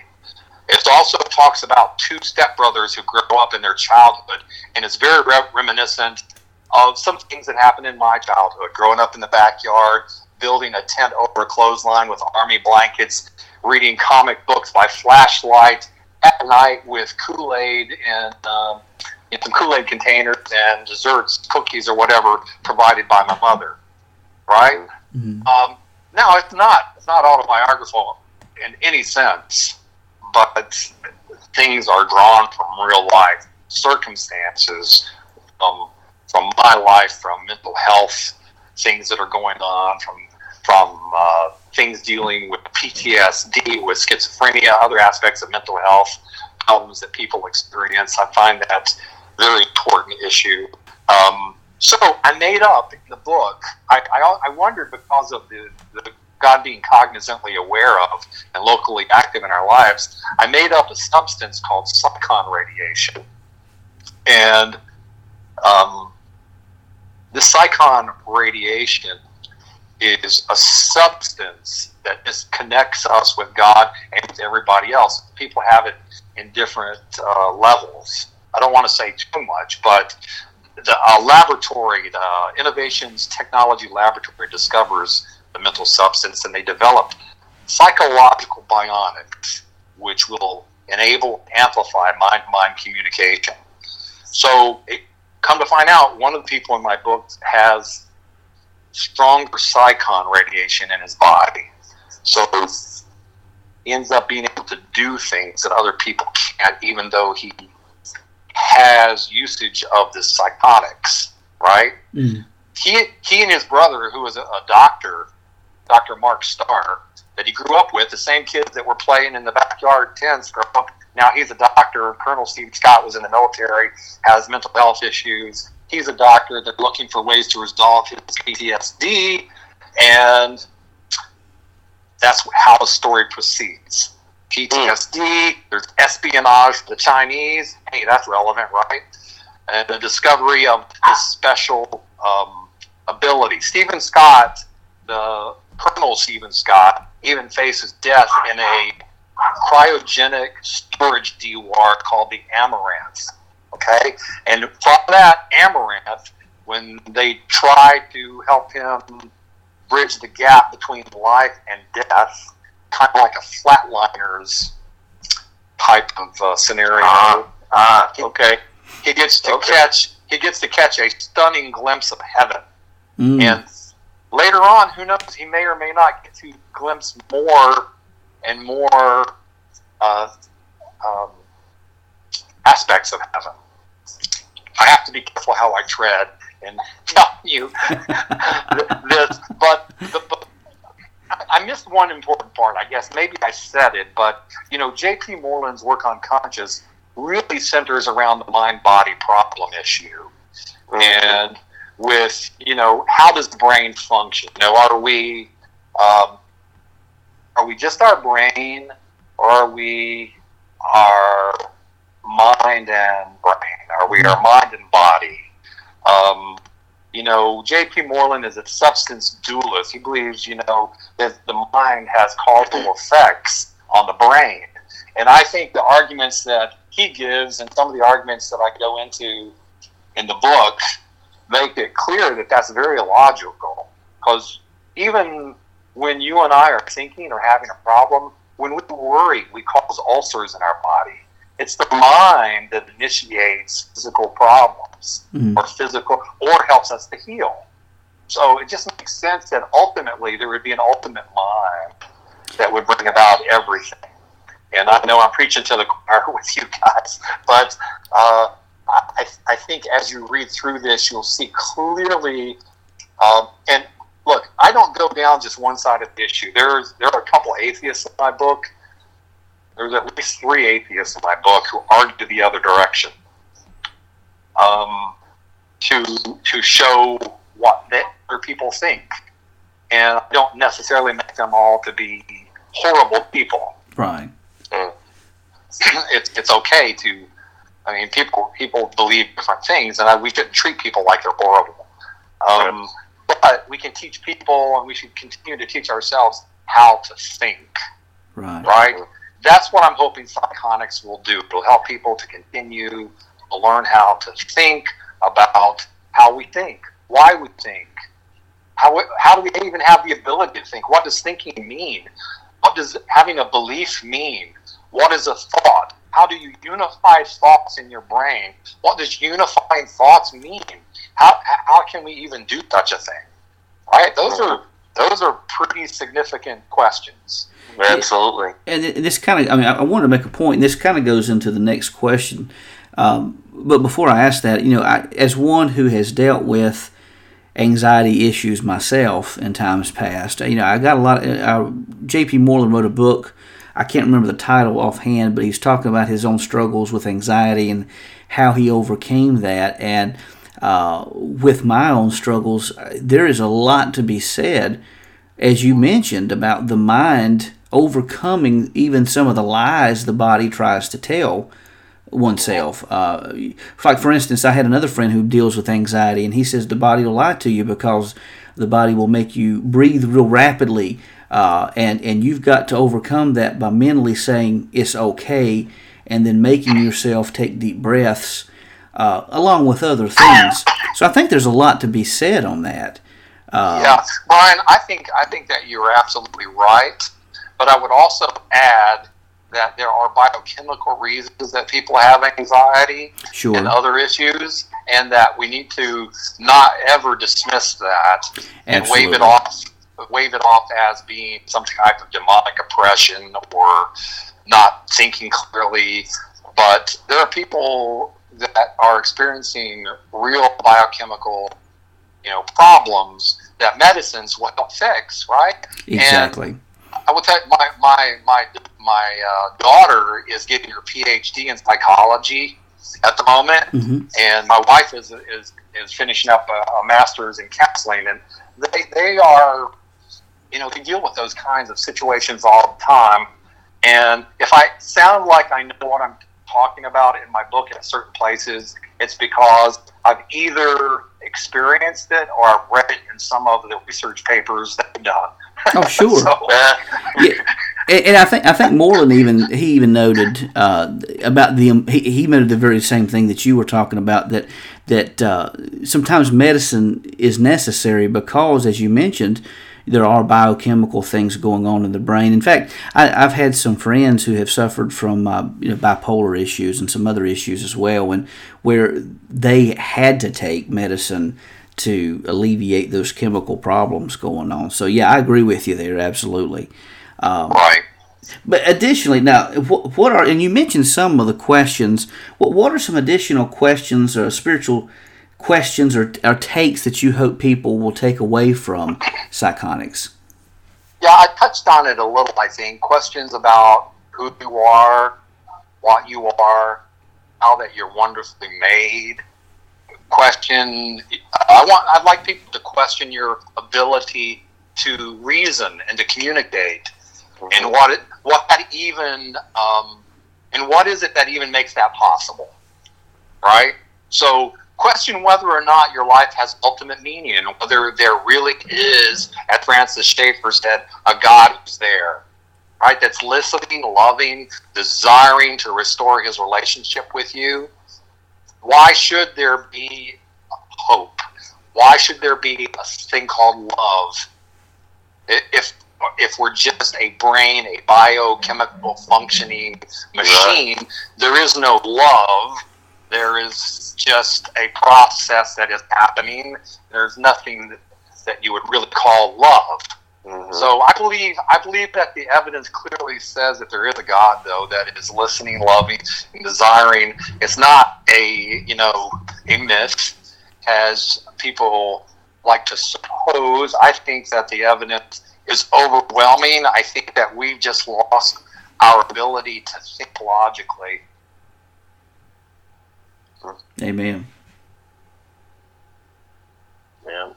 It also talks about two stepbrothers who grow up in their childhood, and it's very re- reminiscent of some things that happened in my childhood. Growing up in the backyard, building a tent over a clothesline with army blankets, reading comic books by flashlight at night with Kool Aid and um, in some Kool Aid containers and desserts, cookies, or whatever provided by my mother. Right? Mhm. Um, no, it's not. It's not autobiographical in any sense, but things are drawn from real life circumstances, um, from my life, from mental health, things that are going on, from from uh, things dealing with PTSD, with schizophrenia, other aspects of mental health problems that people experience. I find that very important issue. Um, so I made up the book. I, I, I wondered because of the, the God being cognizantly aware of and locally active in our lives, I made up a substance called psychon radiation. And um, the psychon radiation is a substance that just connects us with God and with everybody else. People have it in different uh, levels. I don't want to say too much, but the uh, laboratory, the Innovations Technology Laboratory, discovers the mental substance and they develop psychological bionics, which will enable, amplify mind mind communication. So, it, come to find out, one of the people in my book has stronger psychon radiation in his body. So, he ends up being able to do things that other people can't, even though he has usage of the psychonics, right? Mm. He, he and his brother, who was a, a doctor, Dr. Mark Starr, that he grew up with, the same kids that were playing in the backyard tents grew up. Now he's a doctor. Colonel Steve Scott was in the military, has mental health issues. He's a doctor. They're looking for ways to resolve his PTSD, and that's how the story proceeds. PTSD, there's espionage, the Chinese. Hey, that's relevant, right? And the discovery of this special um, ability. Stephen Scott, the Colonel Stephen Scott, even faces death in a cryogenic storage dewar called the Amaranth. Okay? And from that Amaranth, when they try to help him bridge the gap between life and death, kind of like a flatliners type of uh, scenario. Uh, uh, okay. He, he gets to okay. catch he gets to catch a stunning glimpse of heaven, mm. and later on, who knows? He may or may not get to glimpse more and more uh, um, aspects of heaven. I have to be careful how I tread and *laughs* tell you *laughs* this, but, the, but I missed one important part. I guess maybe I said it, but you know, J.P. Moreland's work on conscious really centers around the mind-body problem issue, mm-hmm. and with you know, how does the brain function? You know, are we um, are we just our brain, or are we our mind and brain? Are we our mind and body? Um, you know, J.P. Moreland is a substance dualist. He believes, you know, that the mind has causal mm-hmm. effects on the brain. And I think the arguments that he gives and some of the arguments that I go into in the book make it clear that that's very illogical. Because even when you and I are thinking or having a problem, when we worry, we cause ulcers in our body. It's the mind that initiates physical problems mm-hmm. or physical or helps us to heal. So it just makes sense that ultimately there would be an ultimate mind that would bring about everything. And I know I'm preaching to the choir *laughs* with you guys, but uh, I, I think as you read through this, you'll see clearly. Um, and look, I don't go down just one side of the issue. There's there are a couple atheists in my book there's at least three atheists in my book who argue the other direction um, to to show what other people think, and I don't necessarily make them all to be horrible people. Right. Mm. *clears throat* It's it's okay to. I mean, people people believe different things, and I, we shouldn't treat people like they're horrible. Um, but we can teach people, and we should continue to teach ourselves how to think. Right. Right that's what I'm hoping Psychonix will do. It'll help people to continue to learn how to think about how we think, why we think, how, how do we even have the ability to think? What does thinking mean? What does having a belief mean? What is a thought? How do you unify thoughts in your brain? What does unifying thoughts mean? How, how can we even do such a thing? Right? Those are mm-hmm. Those are pretty significant questions. Absolutely. And this kind of, I mean, I wanted to make a point, and this kind of goes into the next question. Um, but before I ask that, you know, I, as one who has dealt with anxiety issues myself in times past, you know, I got a lot. Of, uh, J.P. Moreland wrote a book. I can't remember the title offhand, but he's talking about his own struggles with anxiety and how he overcame that. And uh, with my own struggles, there is a lot to be said, as you mentioned, about the mind overcoming even some of the lies the body tries to tell oneself. Uh, like, for instance, I had another friend who deals with anxiety, and he says the body will lie to you because the body will make you breathe real rapidly. Uh, and, and you've got to overcome that by mentally saying it's okay and then making yourself take deep breaths uh, along with other things. So I think there's a lot to be said on that. Uh, yeah, Brian, I think I think that you're absolutely right. But I would also add that there are biochemical reasons that people have anxiety sure. and other issues, and that we need to not ever dismiss that and wave it off, wave it off as being some type of demonic oppression or not thinking clearly. But there are people that are experiencing real biochemical, you know, problems that medicines will help fix, right? Exactly. And I will tell you, my my my my uh, daughter is getting her PhD in psychology at the moment, mm-hmm. and my wife is is is finishing up a, a, master's in counseling, and they they are, you know, they deal with those kinds of situations all the time. And if I sound like I know what I'm talking about in my book at certain places, it's because I've either experienced it or I've read it in some of the research papers that I've done. Oh, *laughs* sure. so, Uh, yeah. And and I think I think Moreland even he even noted uh, about the he, he noted the very same thing that you were talking about that that uh, sometimes medicine is necessary because as you mentioned there are biochemical things going on in the brain. In fact, I, have had some friends who have suffered from uh, you know, bipolar issues and some other issues as well, and where they had to take medicine to alleviate those chemical problems going on. So yeah, I agree with you there, absolutely. Um, right. But additionally, now what, what are and you mentioned some of the questions. What what are some additional questions or spiritual questions or, or takes that you hope people will take away from Psychonix? Yeah, I touched on it a little. I think questions about who you are, what you are, how that you're wonderfully made. Question. I want. I'd like people to question your ability to reason and to communicate, and what it, what that even, um, and what is it that even makes that possible, right? So question whether or not your life has ultimate meaning and whether there really is, as Francis Schaeffer said, a God who's there, right? That's listening, loving, desiring to restore his relationship with you. Why should there be hope? Why should there be a thing called love? If if we're just a brain, a biochemical functioning machine, there is no love. There is just a process that is happening. There's nothing that, that you would really call love. Mm-hmm. So I believe I believe that the evidence clearly says that there is a God, though, that is listening, loving, and desiring. It's not a you know a myth, as people like to suppose. I think that the evidence is overwhelming. I think that we've just lost our ability to think logically. Amen. Yeah.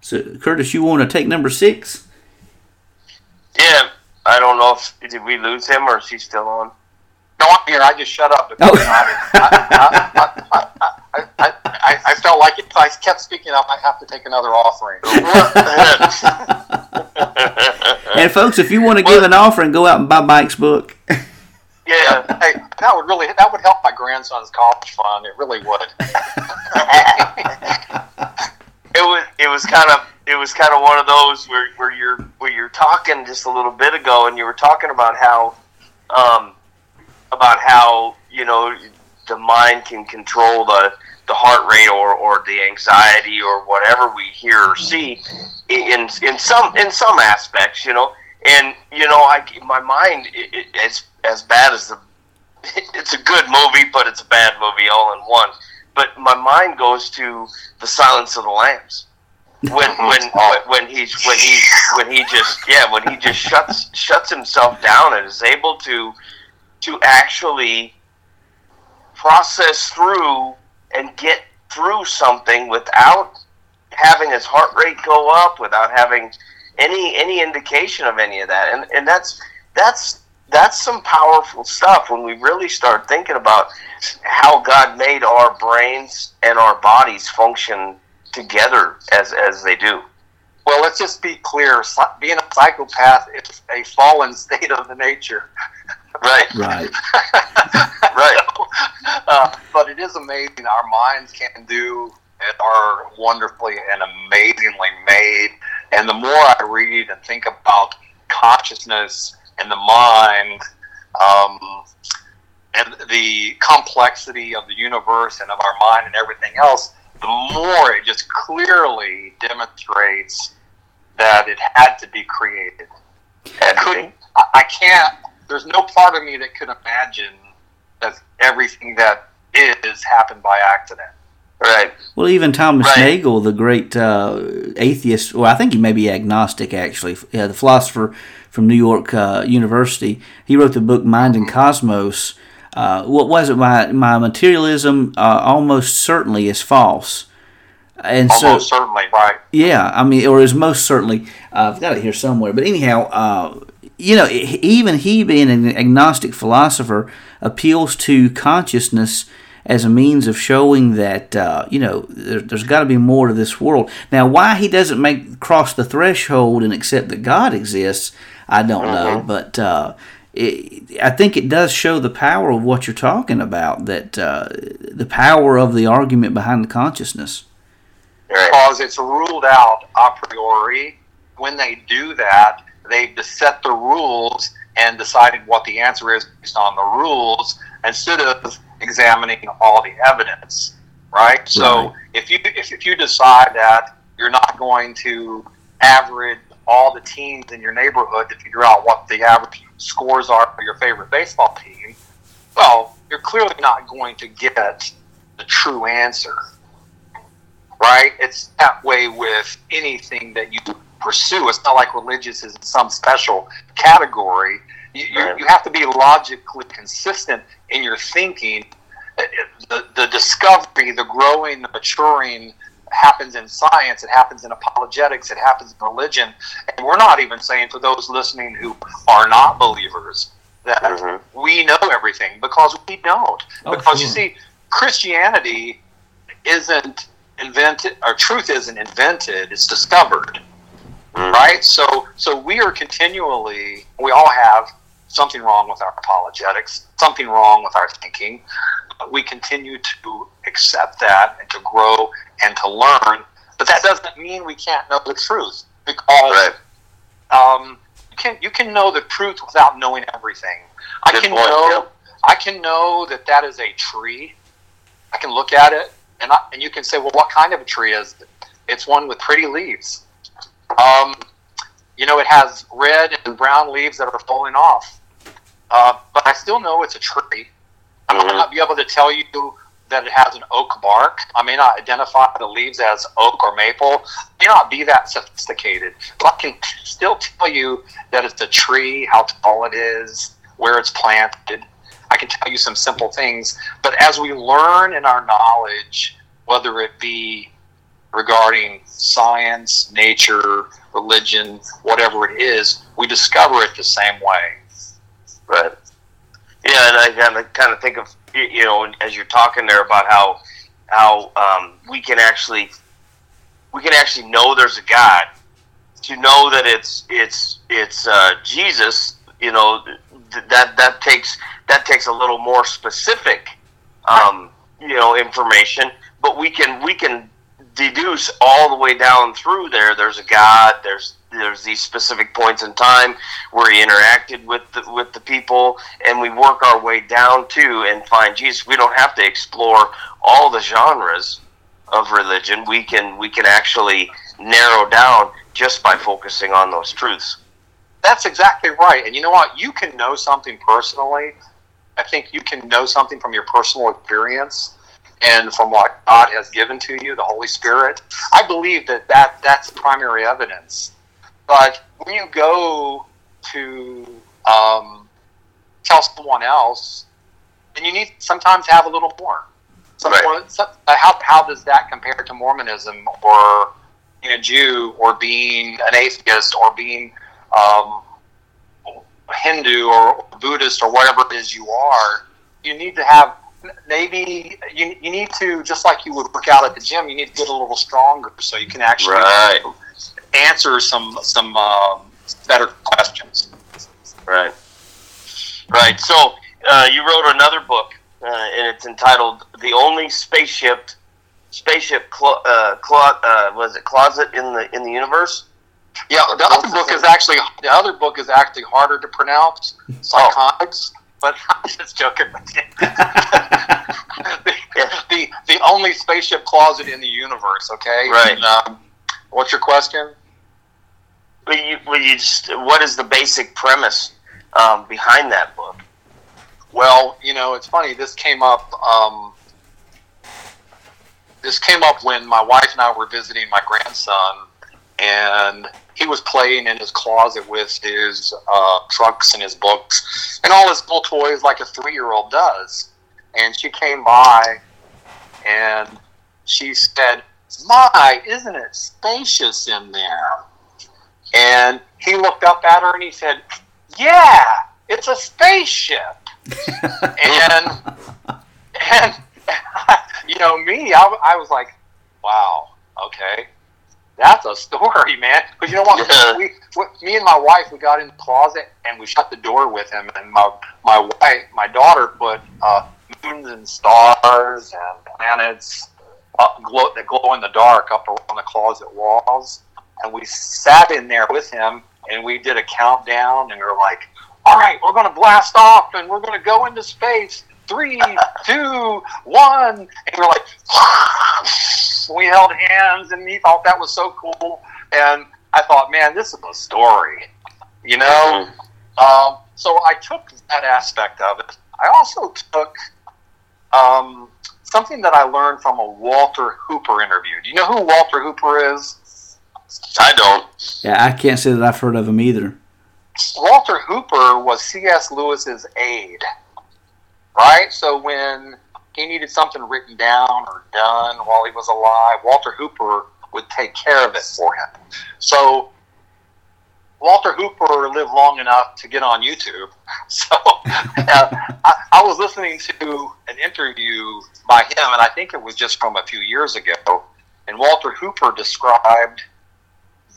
So, Curtis, you want to take number six? Yeah. I don't know if did we lose him or is he still on? No, I'm here. I just shut up. Oh. I, I, I, I, felt like if I kept speaking up, I have to take another offering. *laughs* *laughs* and folks, if you want to give an offering, go out and buy Mike's book. Yeah, hey, that would really that would help my grandson's college fund. It really would. *laughs* it was it was kind of it was kind of one of those where, where you're where you're talking just a little bit ago, and you were talking about how um, about how you know the mind can control the the heart rate or, or the anxiety or whatever we hear or see in in some in some aspects, you know. And you know, I my mind it, it, as as bad as the *laughs* it's a good movie, but it's a bad movie all in one. But my mind goes to the Silence of the Lambs. When *laughs* oh. when when he's when he when he just yeah when he just shuts shuts himself down and is able to to actually process through and get through something without having his heart rate go up without having any any indication of any of that. And and that's that's that's some powerful stuff when we really start thinking about how God made our brains and our bodies function together as as they do. Well, let's just be clear. Being a psychopath is a fallen state of the nature. Right. *laughs* Right. right. *laughs* So, uh, but it is amazing. Our minds can do it are wonderfully and amazingly made. And the more I read and think about consciousness and the mind, um, and the complexity of the universe and of our mind and everything else, the more it just clearly demonstrates that it had to be created. I couldn't. I can't. There's no part of me that could imagine that everything that is happened by accident. Right. Well, even Thomas Right. Nagel, the great uh, atheist, well, I think he may be agnostic actually, yeah, the philosopher from New York uh, University, he wrote the book Mind and Cosmos. Uh, what was it? My my materialism uh, almost certainly is false, and so certainly, right? yeah, I mean, or is most certainly. Uh, I've got it here somewhere. But anyhow, uh, you know, even he, being an agnostic philosopher, appeals to consciousness as a means of showing that uh, you know there, there's got to be more to this world. Now, why he doesn't make cross the threshold and accept that God exists, I don't know. But uh, it, I think it does show the power of what you're talking about. That uh, the power of the argument behind the consciousness. Because it's ruled out a priori. When they do that, they've set the rules and decided what the answer is based on the rules instead of examining all the evidence. Right. So Right. if you if, if you decide that you're not going to average all the teams in your neighborhood to figure out what the average scores are for your favorite baseball team, well, you're clearly not going to get the true answer right? It's that way with anything that you pursue. It's not like religious is some special category. You, you, you have to be logically consistent in your thinking. The, the discovery, the growing, the maturing happens in science, it happens in apologetics, it happens in religion. And we're not even saying for those listening who are not believers that Mhm. we know everything because we don't. Oh, because you see, Christianity isn't invented or truth isn't invented it's discovered Mhm. right so so we are continually we all have something wrong with our apologetics something wrong with our thinking but we continue to accept that and to grow and to learn but that doesn't mean we can't know the truth because Right. um, you can you can know the truth without knowing everything. I can point, know. I can know that that is a tree. I can look at it and I, and you can say, well, what kind of a tree is it? It's one with pretty leaves. Um, you know, it has red and brown leaves that are falling off. Uh, but I still know it's a tree. I might Mhm. not be able to tell you that it has an oak bark. I may not identify the leaves as oak or maple. I may not be that sophisticated, but I can still tell you that it's a tree, how tall it is, where it's planted. I can tell you some simple things. But as we learn in our knowledge, whether it be regarding science, nature, religion, whatever it is, we discover it the same way. Right. Yeah, and I kind of kind of think of you know as you're talking there about how how um, we can actually we can actually know there's a God. To know that it's it's it's uh, Jesus, you know th- that that takes that takes a little more specific, um, you know, information. But we can we can deduce all the way down through there. There's a God. There's there's these specific points in time where he interacted with the, with the people, and we work our way down to and find Jesus. We don't have to explore all the genres of religion. We can we can actually narrow down just by focusing on those truths. That's exactly right. And you know what? You can know something personally. I think you can know something from your personal experience and from what God has given to you, the Holy Spirit. I believe that, that that's primary evidence. But when you go to um, tell someone else, then you need sometimes have a little more. Someone, Right. so- uh, how, how does that compare to Mormonism or being a Jew or being an atheist or being um, Hindu or Buddhist or whatever it is you are? You need to have maybe you, you need to just like you would work out at the gym. You need to get a little stronger so you can actually Right. Answer some some um, better questions. Right. Right. So uh, you wrote another book, uh, and it's entitled "The Only Spaceship Spaceship Clo- uh, clo- uh, was it closet in the in the universe?" Yeah, the other book is actually the other book is actually harder to pronounce, Psychonix. But *laughs* I'm just joking the, *laughs* *laughs* the the only spaceship closet in the universe. Okay. Right. And, um, what's your question? Will you, will you just, what is the basic premise um, behind that book? Well, you know, it's funny. This came up. Um, this came up when my wife and I were visiting my grandson, and he was playing in his closet with his uh, trucks and his books and all his little toys, like a three-year-old does. And she came by, and she said, "My, isn't it spacious in there?" And he looked up at her and he said, "Yeah, it's a spaceship." *laughs* and and *laughs* you know me, I, I was like, wow, okay, that's a story, man. Because you know what, Yeah. we, we, me and my wife, we got in the closet and we shut the door with him, and my my wife, my daughter, put uh, moons and stars and planets up, glow, that glow in the dark up around the closet walls, and we sat in there with him, and we did a countdown, and we are like all right, we're going to blast off and we're going to go into space. Three, *laughs* two, one. And we're like, *laughs* we held hands and he thought that was so cool. And I thought, man, this is a story, you know? Um, so I took that aspect of it. I also took um, something that I learned from a Walter Hooper interview. Do you know who Walter Hooper is? I don't. yeah, I can't say that I've heard of him either. Walter Hooper was C.S. Lewis's aide, right? So when he needed something written down or done while he was alive, Walter Hooper would take care of it for him. So Walter Hooper lived long enough to get on YouTube. *laughs* So uh, I, I was listening to an interview by him, and I think it was just from a few years ago. And Walter Hooper described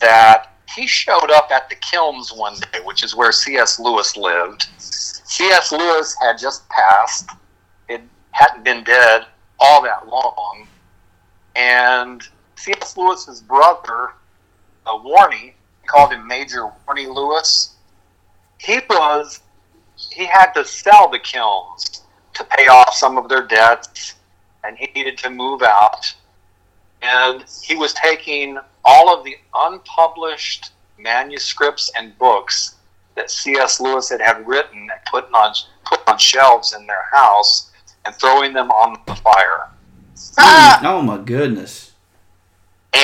that he showed up at the Kilns one day, which is where C.S. Lewis lived. C.S. Lewis had just passed; it hadn't been dead all that long, and C.S. Lewis's brother, uh, Warnie, called him Major Warnie Lewis. He was he had to sell the Kilns to pay off some of their debts, and he needed to move out. And he was taking all of the unpublished manuscripts and books that C.S. Lewis had, had written and putting on put on shelves in their house and throwing them on the fire. Ah! Oh my goodness.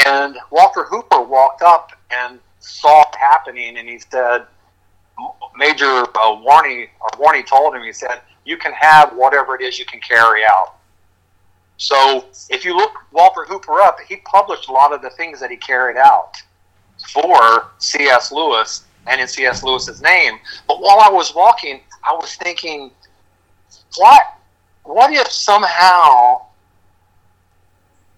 And Walter Hooper walked up and saw it happening, and he said, Major uh, Warnie, or Warnie told him, he said, you can have whatever it is you can carry out. So if you look Walter Hooper up, he published a lot of the things that he carried out for C.S. Lewis and in C.S. Lewis's name. But while I was walking, I was thinking, what, what if somehow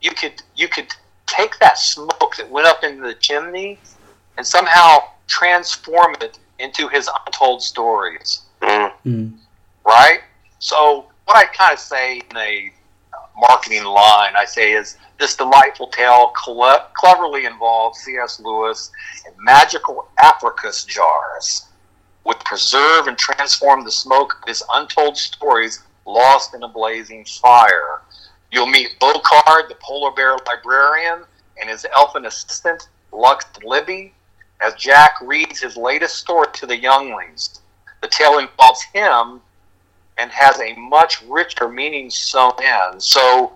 you could you could take that smoke that went up into the chimney and somehow transform it into his untold stories, Mm. Mm. right? So what I kind of say in a marketing line I say is this delightful tale cle- cleverly involves C.S. Lewis and magical apricot jars would preserve and transform the smoke of his untold stories lost in a blazing fire. You'll meet Bocard, the polar bear librarian, and his elfin assistant, Lux Libby, as Jack reads his latest story to the younglings. The tale involves him and has a much richer meaning sewn in. So,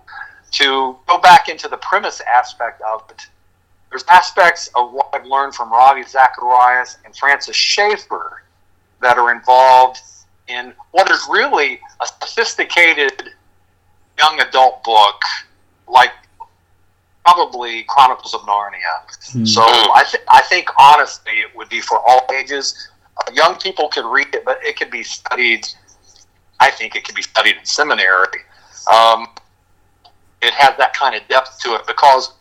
to go back into the premise aspect of it, there's aspects of what I've learned from Ravi Zacharias and Francis Schaeffer that are involved in what is really a sophisticated young adult book, like probably Chronicles of Narnia. Hmm. So I, th- I think honestly it would be for all ages. Uh, young people could read it, but it could be studied. I think it could be studied in seminary. Um, it has that kind of depth to it because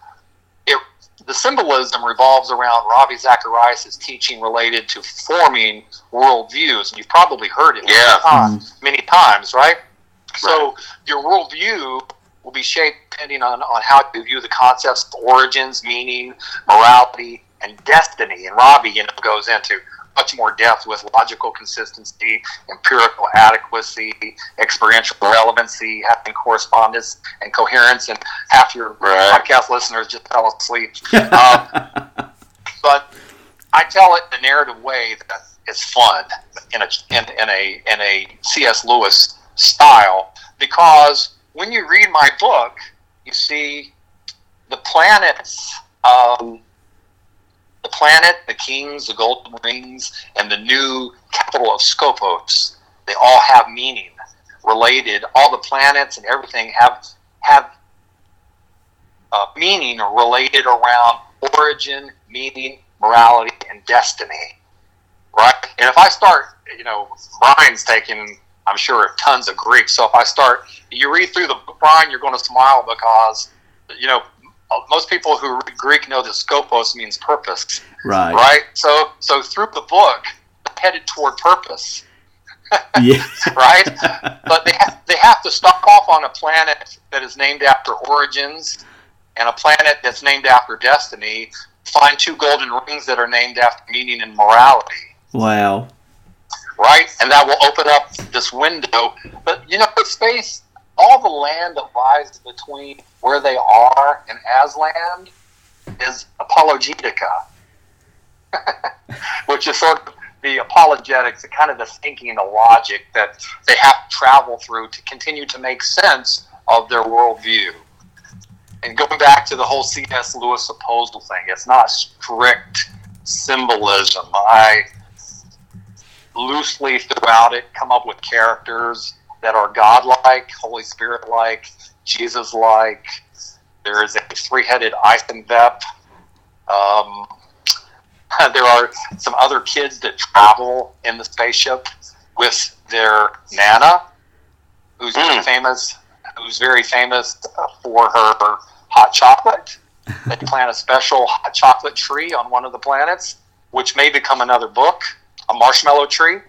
it the symbolism revolves around Ravi Zacharias' teaching related to forming worldviews. And you've probably heard it Yeah. many, times, many times, right? So your worldview will be shaped depending on, on how you view the concepts of origins, meaning, morality, and destiny. And Ravi, you know, goes into much more depth with logical consistency, empirical adequacy, experiential relevancy, having correspondence and coherence. And half your Right. podcast listeners just fell asleep. *laughs* Um, but I tell it in a narrative way that is fun in a in, in a in a C.S. Lewis style because when you read my book, you see the planets, um, the planet, the kings, the golden rings, and the new capital of Scopos. They all have meaning related. All the planets and everything have have uh, meaning related around origin, meaning, morality, and destiny. Right? And if I start, you know, Brian's taking, I'm sure, tons of Greek. So if I start, you read through the book, Brian, you're going to smile because, you know, Uh, most people who read Greek know that scopos means purpose, right. right? So, so through the book, headed toward purpose, *laughs* Yeah. right? but they ha- they have to stop off on a planet that is named after origins and a planet that's named after destiny. Find two golden rings that are named after meaning and morality, wow. right? And that will open up this window. But you know, space, all the land that lies between where they are and Aslan is apologetica, *laughs* which is sort of the apologetics, the kind of the thinking, the logic that they have to travel through to continue to make sense of their worldview. And going back to the whole C.S. Lewis supposal thing, it's not strict symbolism. I loosely throughout it come up with characters that are godlike, Holy Spirit like, Jesus like. There is a three headed Eisenvep. Um, *laughs* there are some other kids that travel in the spaceship with their Nana, who's very Mm. famous, who's very famous for her hot chocolate. They *laughs* plant a special hot chocolate tree on one of the planets, which may become another book, a marshmallow tree.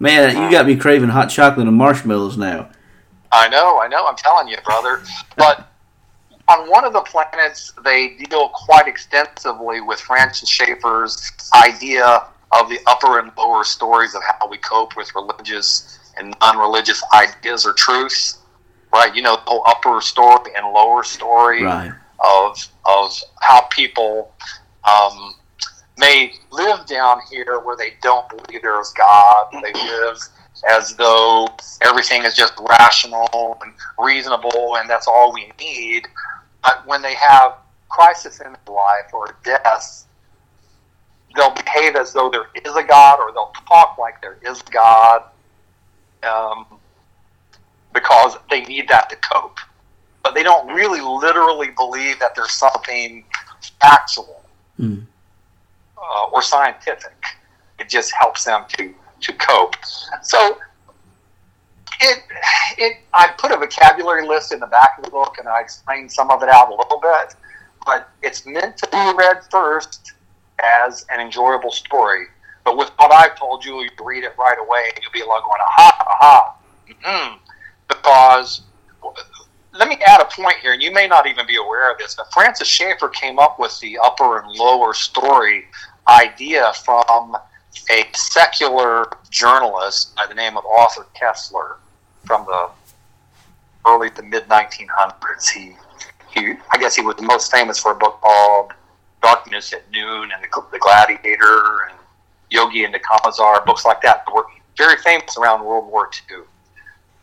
Man, you got me craving hot chocolate and marshmallows now. I know, I know. I'm telling you, brother. But on one of the planets, they deal quite extensively with Francis Schaeffer's idea of the upper and lower stories of how we cope with religious and non-religious ideas or truths. Right? You know, the whole upper story and lower story Right. of of how people um, may live down here where they don't believe there is God. They live as though everything is just rational and reasonable, and that's all we need. But when they have crisis in their life or death, they'll behave as though there is a God, or they'll talk like there is God, um, because they need that to cope. But they don't really literally believe that there's something factual Mm. Uh, or scientific. It just helps them to to cope. So it it I put a vocabulary list in the back of the book and I explained some of it out a little bit, but it's meant to be read first as an enjoyable story. But with what I've told you, you read it right away and you'll be like going, aha, aha, mm because let me add a point here, and you may not even be aware of this, but Francis Schaeffer came up with the upper and lower story idea from a secular journalist by the name of Arthur Koestler from the early to mid 1900s. He, he, I guess he was most famous for a book called Darkness at Noon and The, the Gladiator and Yogi and the Commissar, books like that that were very famous around World War II.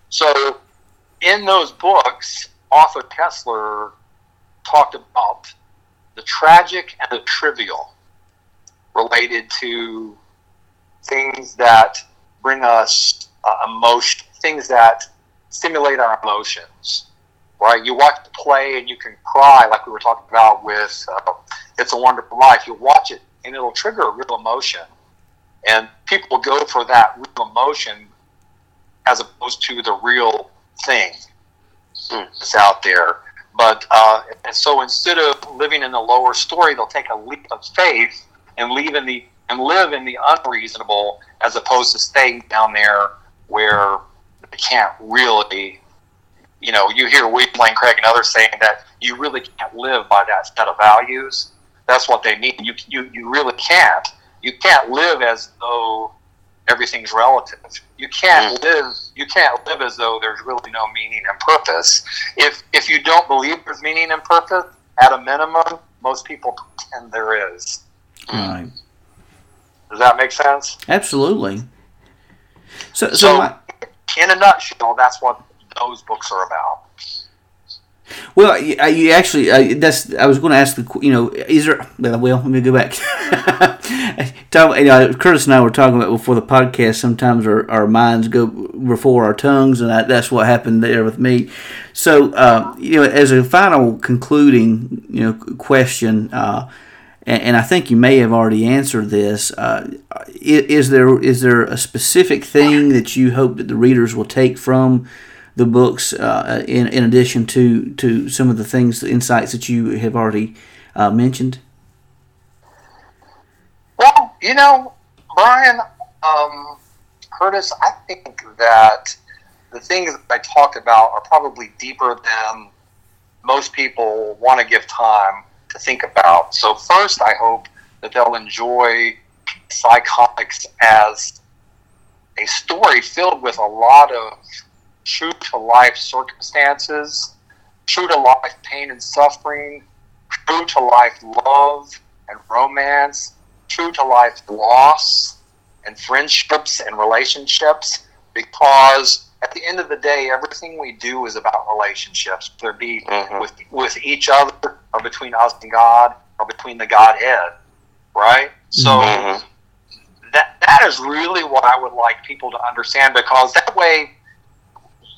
So, in those books, Arthur Koestler talked about the tragic and the trivial related to things that bring us uh, emotion, things that stimulate our emotions. Right? You watch the play and you can cry, like we were talking about with uh, "It's a Wonderful Life." You watch it and it'll trigger a real emotion, and people go for that real emotion as opposed to the real thing that's out there. But uh, and so instead of living in the lower story, they'll take a leap of faith and leave in the and live in the unreasonable as opposed to staying down there where they can't really you know you hear William Lane Craig and others saying that you really can't live by that set of values. That's what they mean. You, you, you really can't. You can't live as though everything's relative. You can't mm. live you can't live as though there's really no meaning and purpose. If if you don't believe there's meaning and purpose at a minimum most people pretend there is Right. does that make sense Absolutely. So, so, So, my- in a nutshell, that's what those books are about. well, you, uh, you actually uh, that's I was going to ask the you know is there well let me go back. *laughs* Talk, you know, Curtis and I were talking about before the podcast. Sometimes our, our minds go before our tongues, and that, that's what happened there with me. So, uh, you know, as a final concluding you know question. Uh, and, and I think you may have already answered this. Uh, is there is there a specific thing that you hope that the readers will take from the books, uh, in in addition to to some of the things, the insights that you have already uh, mentioned? Well, you know, Brian, um, Curtis, I think that the things that I talked about are probably deeper than most people want to give time to think about. So, first, I hope that they'll enjoy Psychonix as a story filled with a lot of true to life circumstances, true to life pain and suffering, true to life love and romance, true to life loss and friendships and relationships because at the end of the day everything we do is about relationships whether it be Mhm. with with each other or between us and god or between the godhead right so Mhm. that that is really what i would like people to understand because that way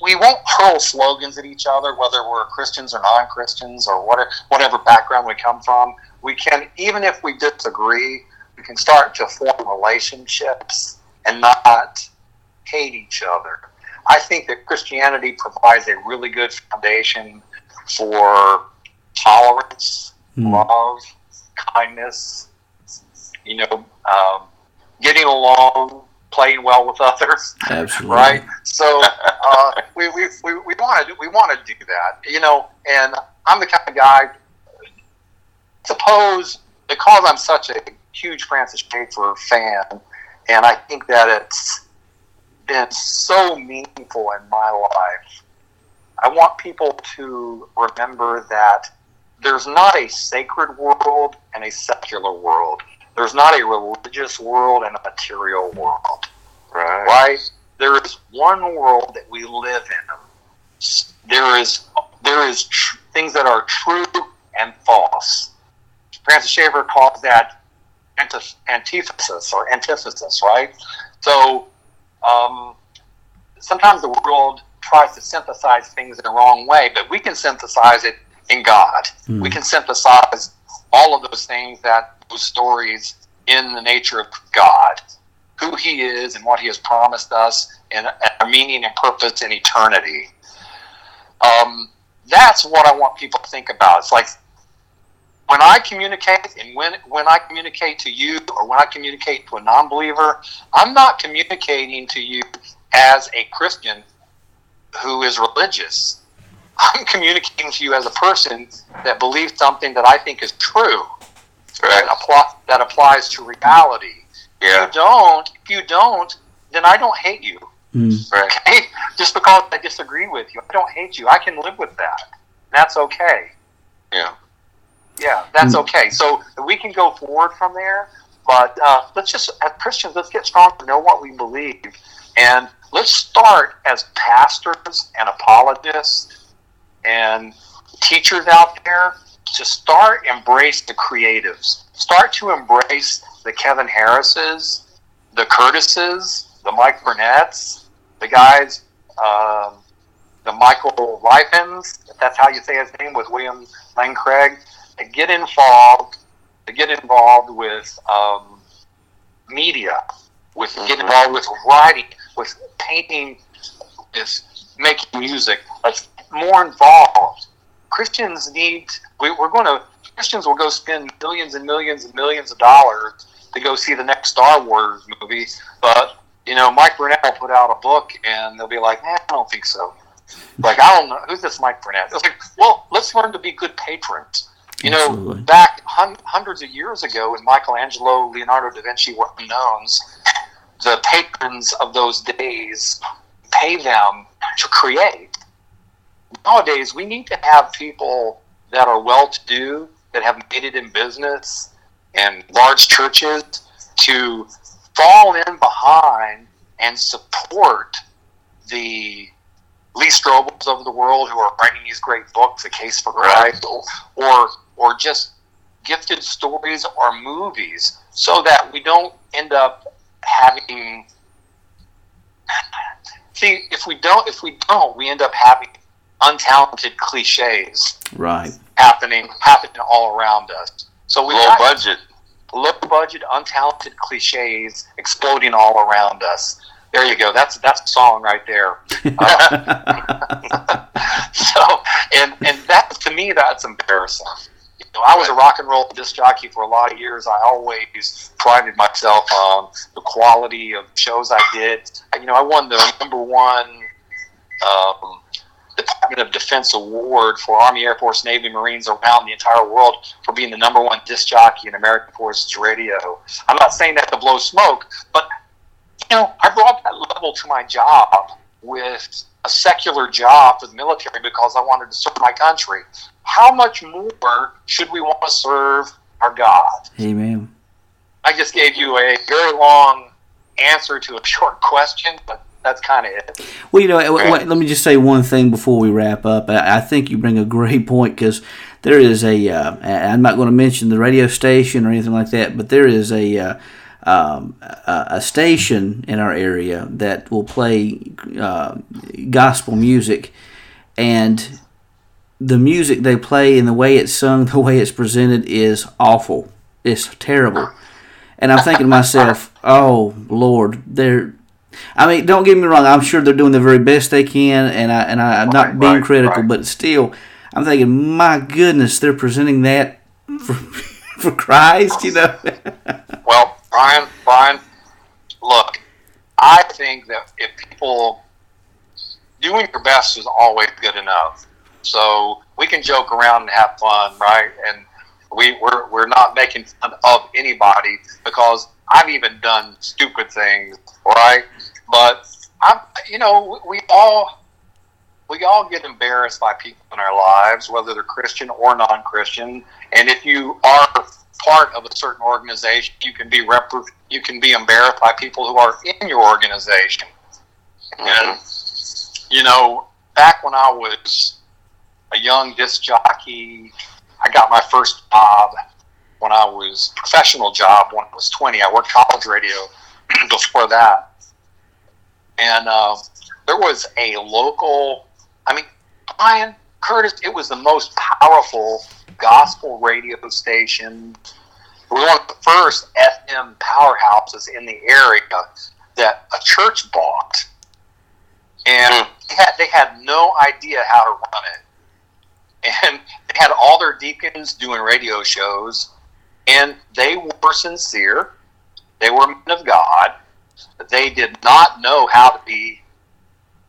we won't hurl slogans at each other, whether we're Christians or non-Christians or whatever, whatever background we come from. We can, even if we disagree, we can start to form relationships and not hate each other. I think that Christianity provides a really good foundation for tolerance, Hmm. love, kindness, you know, um, getting along, playing well with others Absolutely. right? So uh, we we we we want to we want to do that, you know. And I'm the kind of guy. Suppose because I'm such a huge Francis Schaeffer fan, and I think that it's been so meaningful in my life. I want people to remember that there's not a sacred world and a secular world. There's not a religious world and a material world Right. right? There is one world that we live in. There is there is tr- things that are true and false. Francis Schaeffer calls that antith- antithesis or antithesis, right? So um, sometimes the world tries to synthesize things in the wrong way, but we can synthesize it in God. Hmm. We can synthesize all of those things that those stories in the nature of God who he is and what he has promised us and a meaning and purpose in eternity. Um, that's what I want people to think about. It's like when I communicate and when when I communicate to you or when I communicate to a non-believer, I'm not communicating to you as a Christian who is religious. I'm communicating to you as a person that believes something that I think is true. Right. That, apply, that applies to reality. Yeah. If you don't, if you don't, then I don't hate you. Mm. Right. Okay? *laughs* Just because I disagree with you, I don't hate you. I can live with that. That's okay. Yeah. Yeah, that's Mm. okay. So we can go forward from there, but uh, let's just, as Christians, let's get strong to know what we believe. And let's start as pastors and apologists and teachers out there to start embrace the creatives. Start to embrace the Kevin Harrises, the Curtises, the Mike Burnette's, the guys, um, the Michael Ripens, if that's how you say his name, with William Lane Craig, to get involved, to get involved with um, media, with get involved with writing, with painting, with making music. Let's more involved. Christians need. We, we're going to. Christians will go spend millions and millions and millions of dollars to go see the next Star Wars movie, but you know, Mike Burnette will put out a book, and they'll be like, eh, "I don't think so." Like, I don't know who's this Mike Burnette. It's like, well, let's learn to be good patrons. You know, Absolutely. back hun- hundreds of years ago, when Michelangelo, Leonardo da Vinci were unknowns, the patrons of those days pay them to create. Nowadays, we need to have people that are well-to-do, that have made it in business, and large churches to fall in behind and support the Lee Strobels of the world who are writing these great books, A Case for Christ, or or just gifted stories or movies, so that we don't end up having. *sighs* See, if we don't, if we don't, we end up having untalented cliches Right. happening happening all around us. So we Low budget. low budget, untalented cliches exploding all around us. There you go. That's that's a song right there. Uh, *laughs* so, and and that to me, that's embarrassing. You know, I was a rock and roll disc jockey for a lot of years. I always prided myself on the quality of shows I did. You know, I won the number one um, Department of Defense award for Army, Air Force, Navy, Marines around the entire world for being the number one disc jockey in American Forces Radio. I'm not saying that to blow smoke, but you know, I brought that level to my job with a secular job for the military because I wanted to serve my country. How much more should we want to serve our God? Amen. I just gave you a very long answer to a short question, but that's kind of it. Well, you know, let me just say one thing before we wrap up. I, I think you bring a great point because there is a. Uh, I'm not going to mention the radio station or anything like that, but there is a. Uh, um, a, a station in our area that will play uh, gospel music, and the music they play and the way it's sung, the way it's presented is awful. It's terrible. And I'm thinking to myself, *laughs* oh Lord, they're. I mean, don't get me wrong. I'm sure they're doing the very best they can, and I and I, I'm not Right, being right, critical, right. but still, I'm thinking, my goodness, they're presenting that for *laughs* for Christ, you know. *laughs* Well, Brian, Brian, look, I think that if people doing your best is always good enough. So we can joke around and have fun, right? And we we're we're not making fun of anybody because I've even done stupid things, right? But I'm, you know, we all we all get embarrassed by people in our lives, whether they're Christian or non-Christian. And if you are part of a certain organization, you can be rep- you can be embarrassed by people who are in your organization. And you know, back when I was a young disc jockey, I got my first job when I was professional job when I was 20. I worked college radio *clears throat* before that, and uh, there was a local. I mean, Brian Curtis. It was the most powerful gospel radio station. It was one of the first FM powerhouses in the area that a church bought, and they had, they had no idea how to run it. And they had all their deacons doing radio shows, and they were sincere. They were men of God. They did not know how to be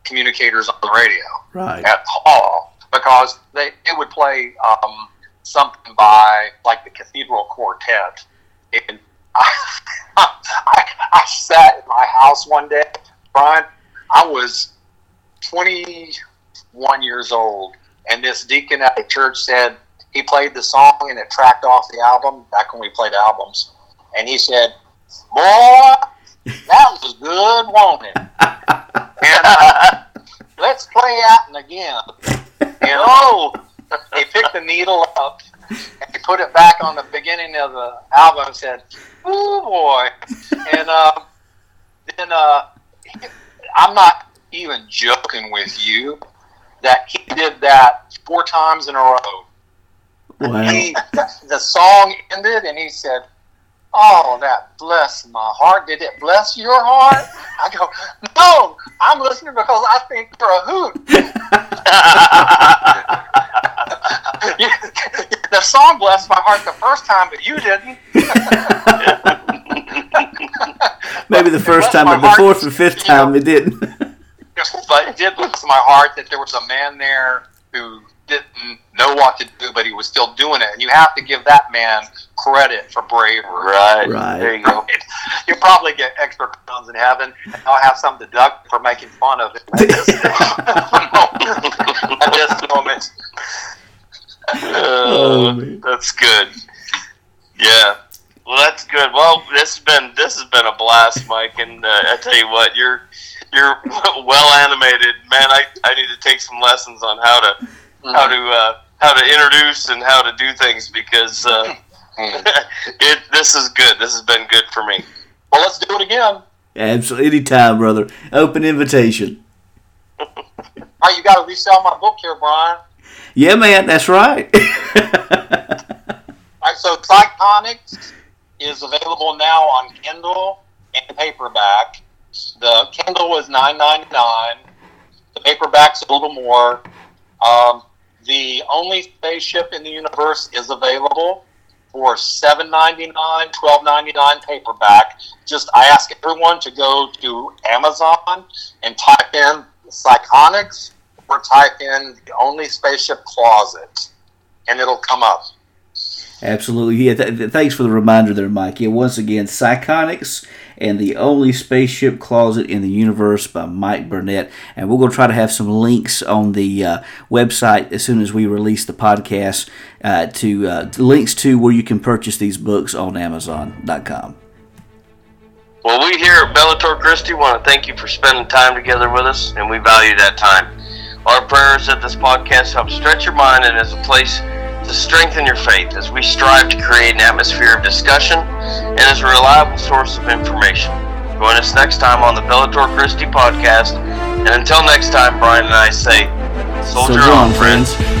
communicators on the radio right. at all. because they it would play um, something by like the Cathedral Quartet, and I, *laughs* I, I sat in my house one day, Brian. I was 21 years old, and this deacon at the church said he played the song and it tracked off the album back when we played albums, and he said, "Boy, that was a good, wasn't and uh, let's play out one again. And oh, he picked the needle up and he put it back on the beginning of the album and said, "Oh boy!" And uh, then uh, I'm not even joking with you that he did that four times in a row. Wow. He, the song ended and he said, Oh, that blessed my heart. Did it bless your heart? I go, No, I'm listening because I think you're a hoot. *laughs* the song blessed my heart the first time, but you didn't. *laughs* Maybe the first time, but the fourth or fifth time it didn't. but it did bless my heart that there was a man there who didn't know what to do, but he was still doing it. And you have to give that man credit for bravery. Right. Right. There you go. You'll probably get extra crowns in heaven, and I'll have some deduct for making fun of it at this, *laughs* at this moment. Oh, Uh, that's good. Yeah. Well, that's good. Well, this has been this has been a blast, Mike. And uh, I tell you what, you're you're *laughs* well animated, man. I, I need to take some lessons on how to how to uh, how to introduce and how to do things because uh, *laughs* *laughs* it this is good. This has been good for me. Well, let's do it again. Absolutely, anytime, brother. Open invitation. All right, you got to resell my book here, Brian. Yeah, man, that's right. *laughs* All right, so Psychonics is available now on Kindle and paperback. The Kindle is nine ninety nine. The paperback's a little more. Um, the only spaceship in the universe is available for seven ninety nine, twelve ninety nine paperback. Just I ask everyone to go to Amazon and type in Psychonics or type in the only spaceship closet, and it'll come up. Absolutely. Yeah, th- th- thanks for the reminder there, Mike. Yeah, once again, Psychonics and the Only Spaceship Closet in the Universe by Mike Burnette. And we're going to try to have some links on the uh, website as soon as we release the podcast uh, to, uh, links to where you can purchase these books on Amazon.com. Well, we here at Bellator Christi want to thank you for spending time together with us, and we value that time. Our prayers that this podcast helps stretch your mind and is a place to strengthen your faith as we strive to create an atmosphere of discussion and as a reliable source of information. Join us next time on the Bellator Christi podcast. And until next time, Brian and I say, Soldier so, go on, friends. You've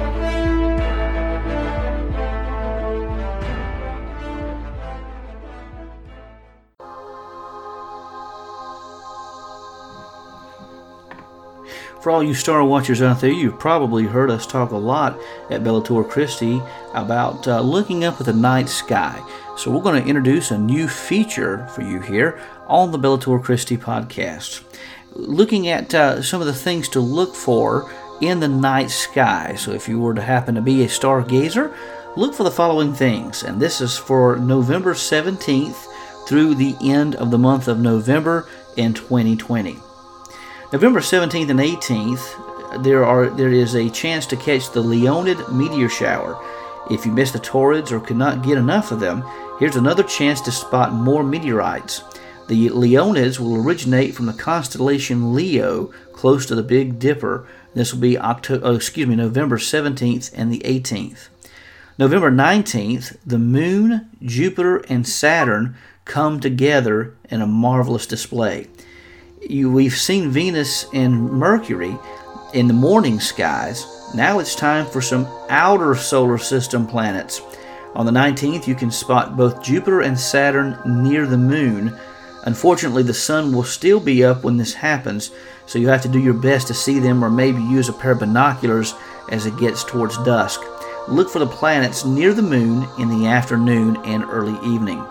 For all you Star Watchers out there, you've probably heard us talk a lot at Bellator Christi about uh, looking up at the night sky. So we're going to introduce a new feature for you here on the Bellator Christi podcast. looking at uh, some of the things to look for in the night sky. So if you were to happen to be a stargazer, look for the following things. And this is for November 17th through the end of the month of November in 2020. November 17th and 18th, there are there is a chance to catch the Leonid meteor shower. If you missed the Taurids or could not get enough of them, here's another chance to spot more meteorites. The Leonids will originate from the constellation Leo, close to the Big Dipper. This will be October, oh, uh, excuse me, November 17th and the 18th. November 19th, the Moon, Jupiter, and Saturn come together in a marvelous display you, we've seen Venus and Mercury in the morning skies. Now it's time for some outer solar system planets. On the 19th, you can spot both Jupiter and Saturn near the moon. Unfortunately, the sun will still be up when this happens, so you have to do your best to see them or maybe use a pair of binoculars as it gets towards dusk. Look for the planets near the moon in the afternoon and early evening.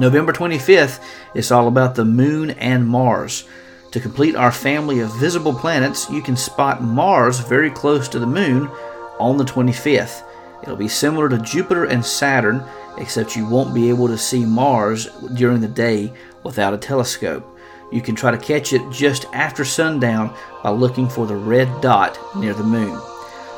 November 25th is all about the moon and Mars. To complete our family of visible planets, you can spot Mars very close to the moon on the 25th. It'll be similar to Jupiter and Saturn, except you won't be able to see Mars during the day without a telescope. You can try to catch it just after sundown by looking for the red dot near the moon.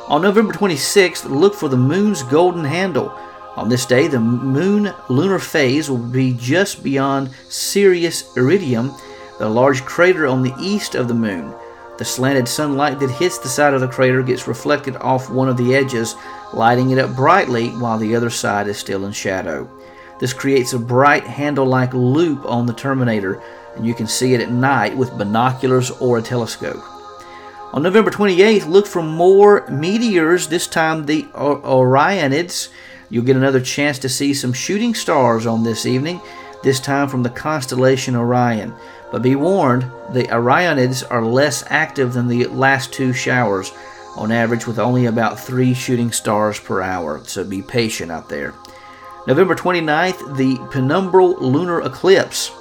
On November 26th, look for the moon's golden handle. On this day, the moon lunar phase will be just beyond Sinus Iridum, the large crater on the east of the moon. The slanted sunlight that hits the side of the crater gets reflected off one of the edges, lighting it up brightly while the other side is still in shadow. This creates a bright handle like loop on the terminator, and you can see it at night with binoculars or a telescope. On November 28th, look for more meteors, this time the Orionids. You'll get another chance to see some shooting stars on this evening, this time from the constellation Orion. But be warned, the Orionids are less active than the last two showers, on average with only about three shooting stars per hour, so be patient out there. November 29th, the penumbral lunar eclipse.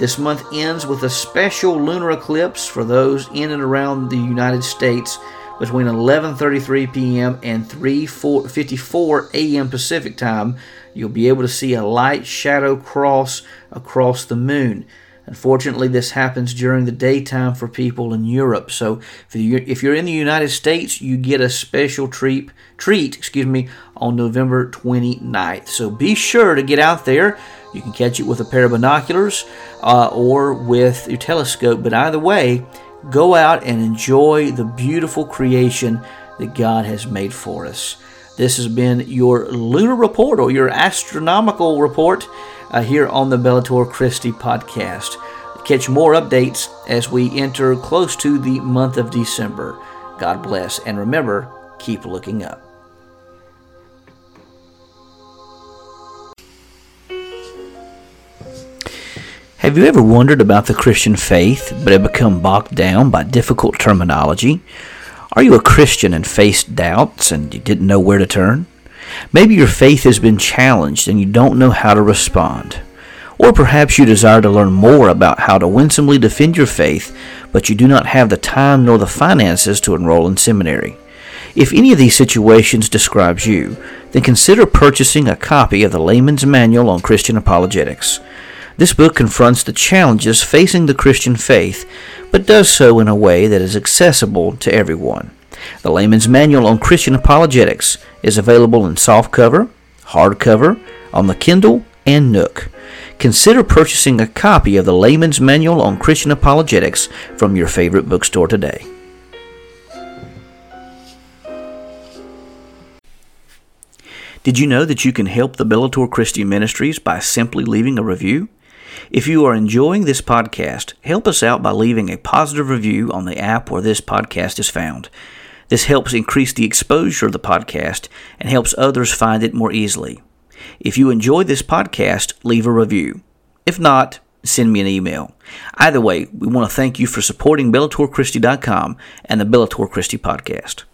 This month ends with a special lunar eclipse for those in and around the United States between 11:33 p.m. and 3:54 a.m. Pacific time, you'll be able to see a light shadow cross across the moon. Unfortunately, this happens during the daytime for people in Europe. So, if you're in the United States, you get a special treat, treat, excuse me, on November 29th. So be sure to get out there. You can catch it with a pair of binoculars uh, or with your telescope. But either way, Go out and enjoy the beautiful creation that God has made for us. This has been your lunar report or your astronomical report uh, here on the Bellator Christi podcast. Catch more updates as we enter close to the month of December. God bless, and remember, keep looking up. Have you ever wondered about the Christian faith but have become bogged down by difficult terminology? Are you a Christian and faced doubts and you didn't know where to turn? Maybe your faith has been challenged and you don't know how to respond. Or perhaps you desire to learn more about how to winsomely defend your faith, but you do not have the time nor the finances to enroll in seminary. If any of these situations describes you, then consider purchasing a copy of the Layman's Manual on Christian Apologetics. This book confronts the challenges facing the Christian faith, but does so in a way that is accessible to everyone. The Layman's Manual on Christian Apologetics is available in softcover, hardcover, on the Kindle, and Nook. Consider purchasing a copy of the Layman's Manual on Christian Apologetics from your favorite bookstore today. Did you know that you can help the Bellator Christi Ministries by simply leaving a review? If you are enjoying this podcast, help us out by leaving a positive review on the app where this podcast is found. This helps increase the exposure of the podcast and helps others find it more easily. If you enjoy this podcast, leave a review. If not, send me an email. Either way, we want to thank you for supporting BellatorChristi.com and the Bellator Christi podcast.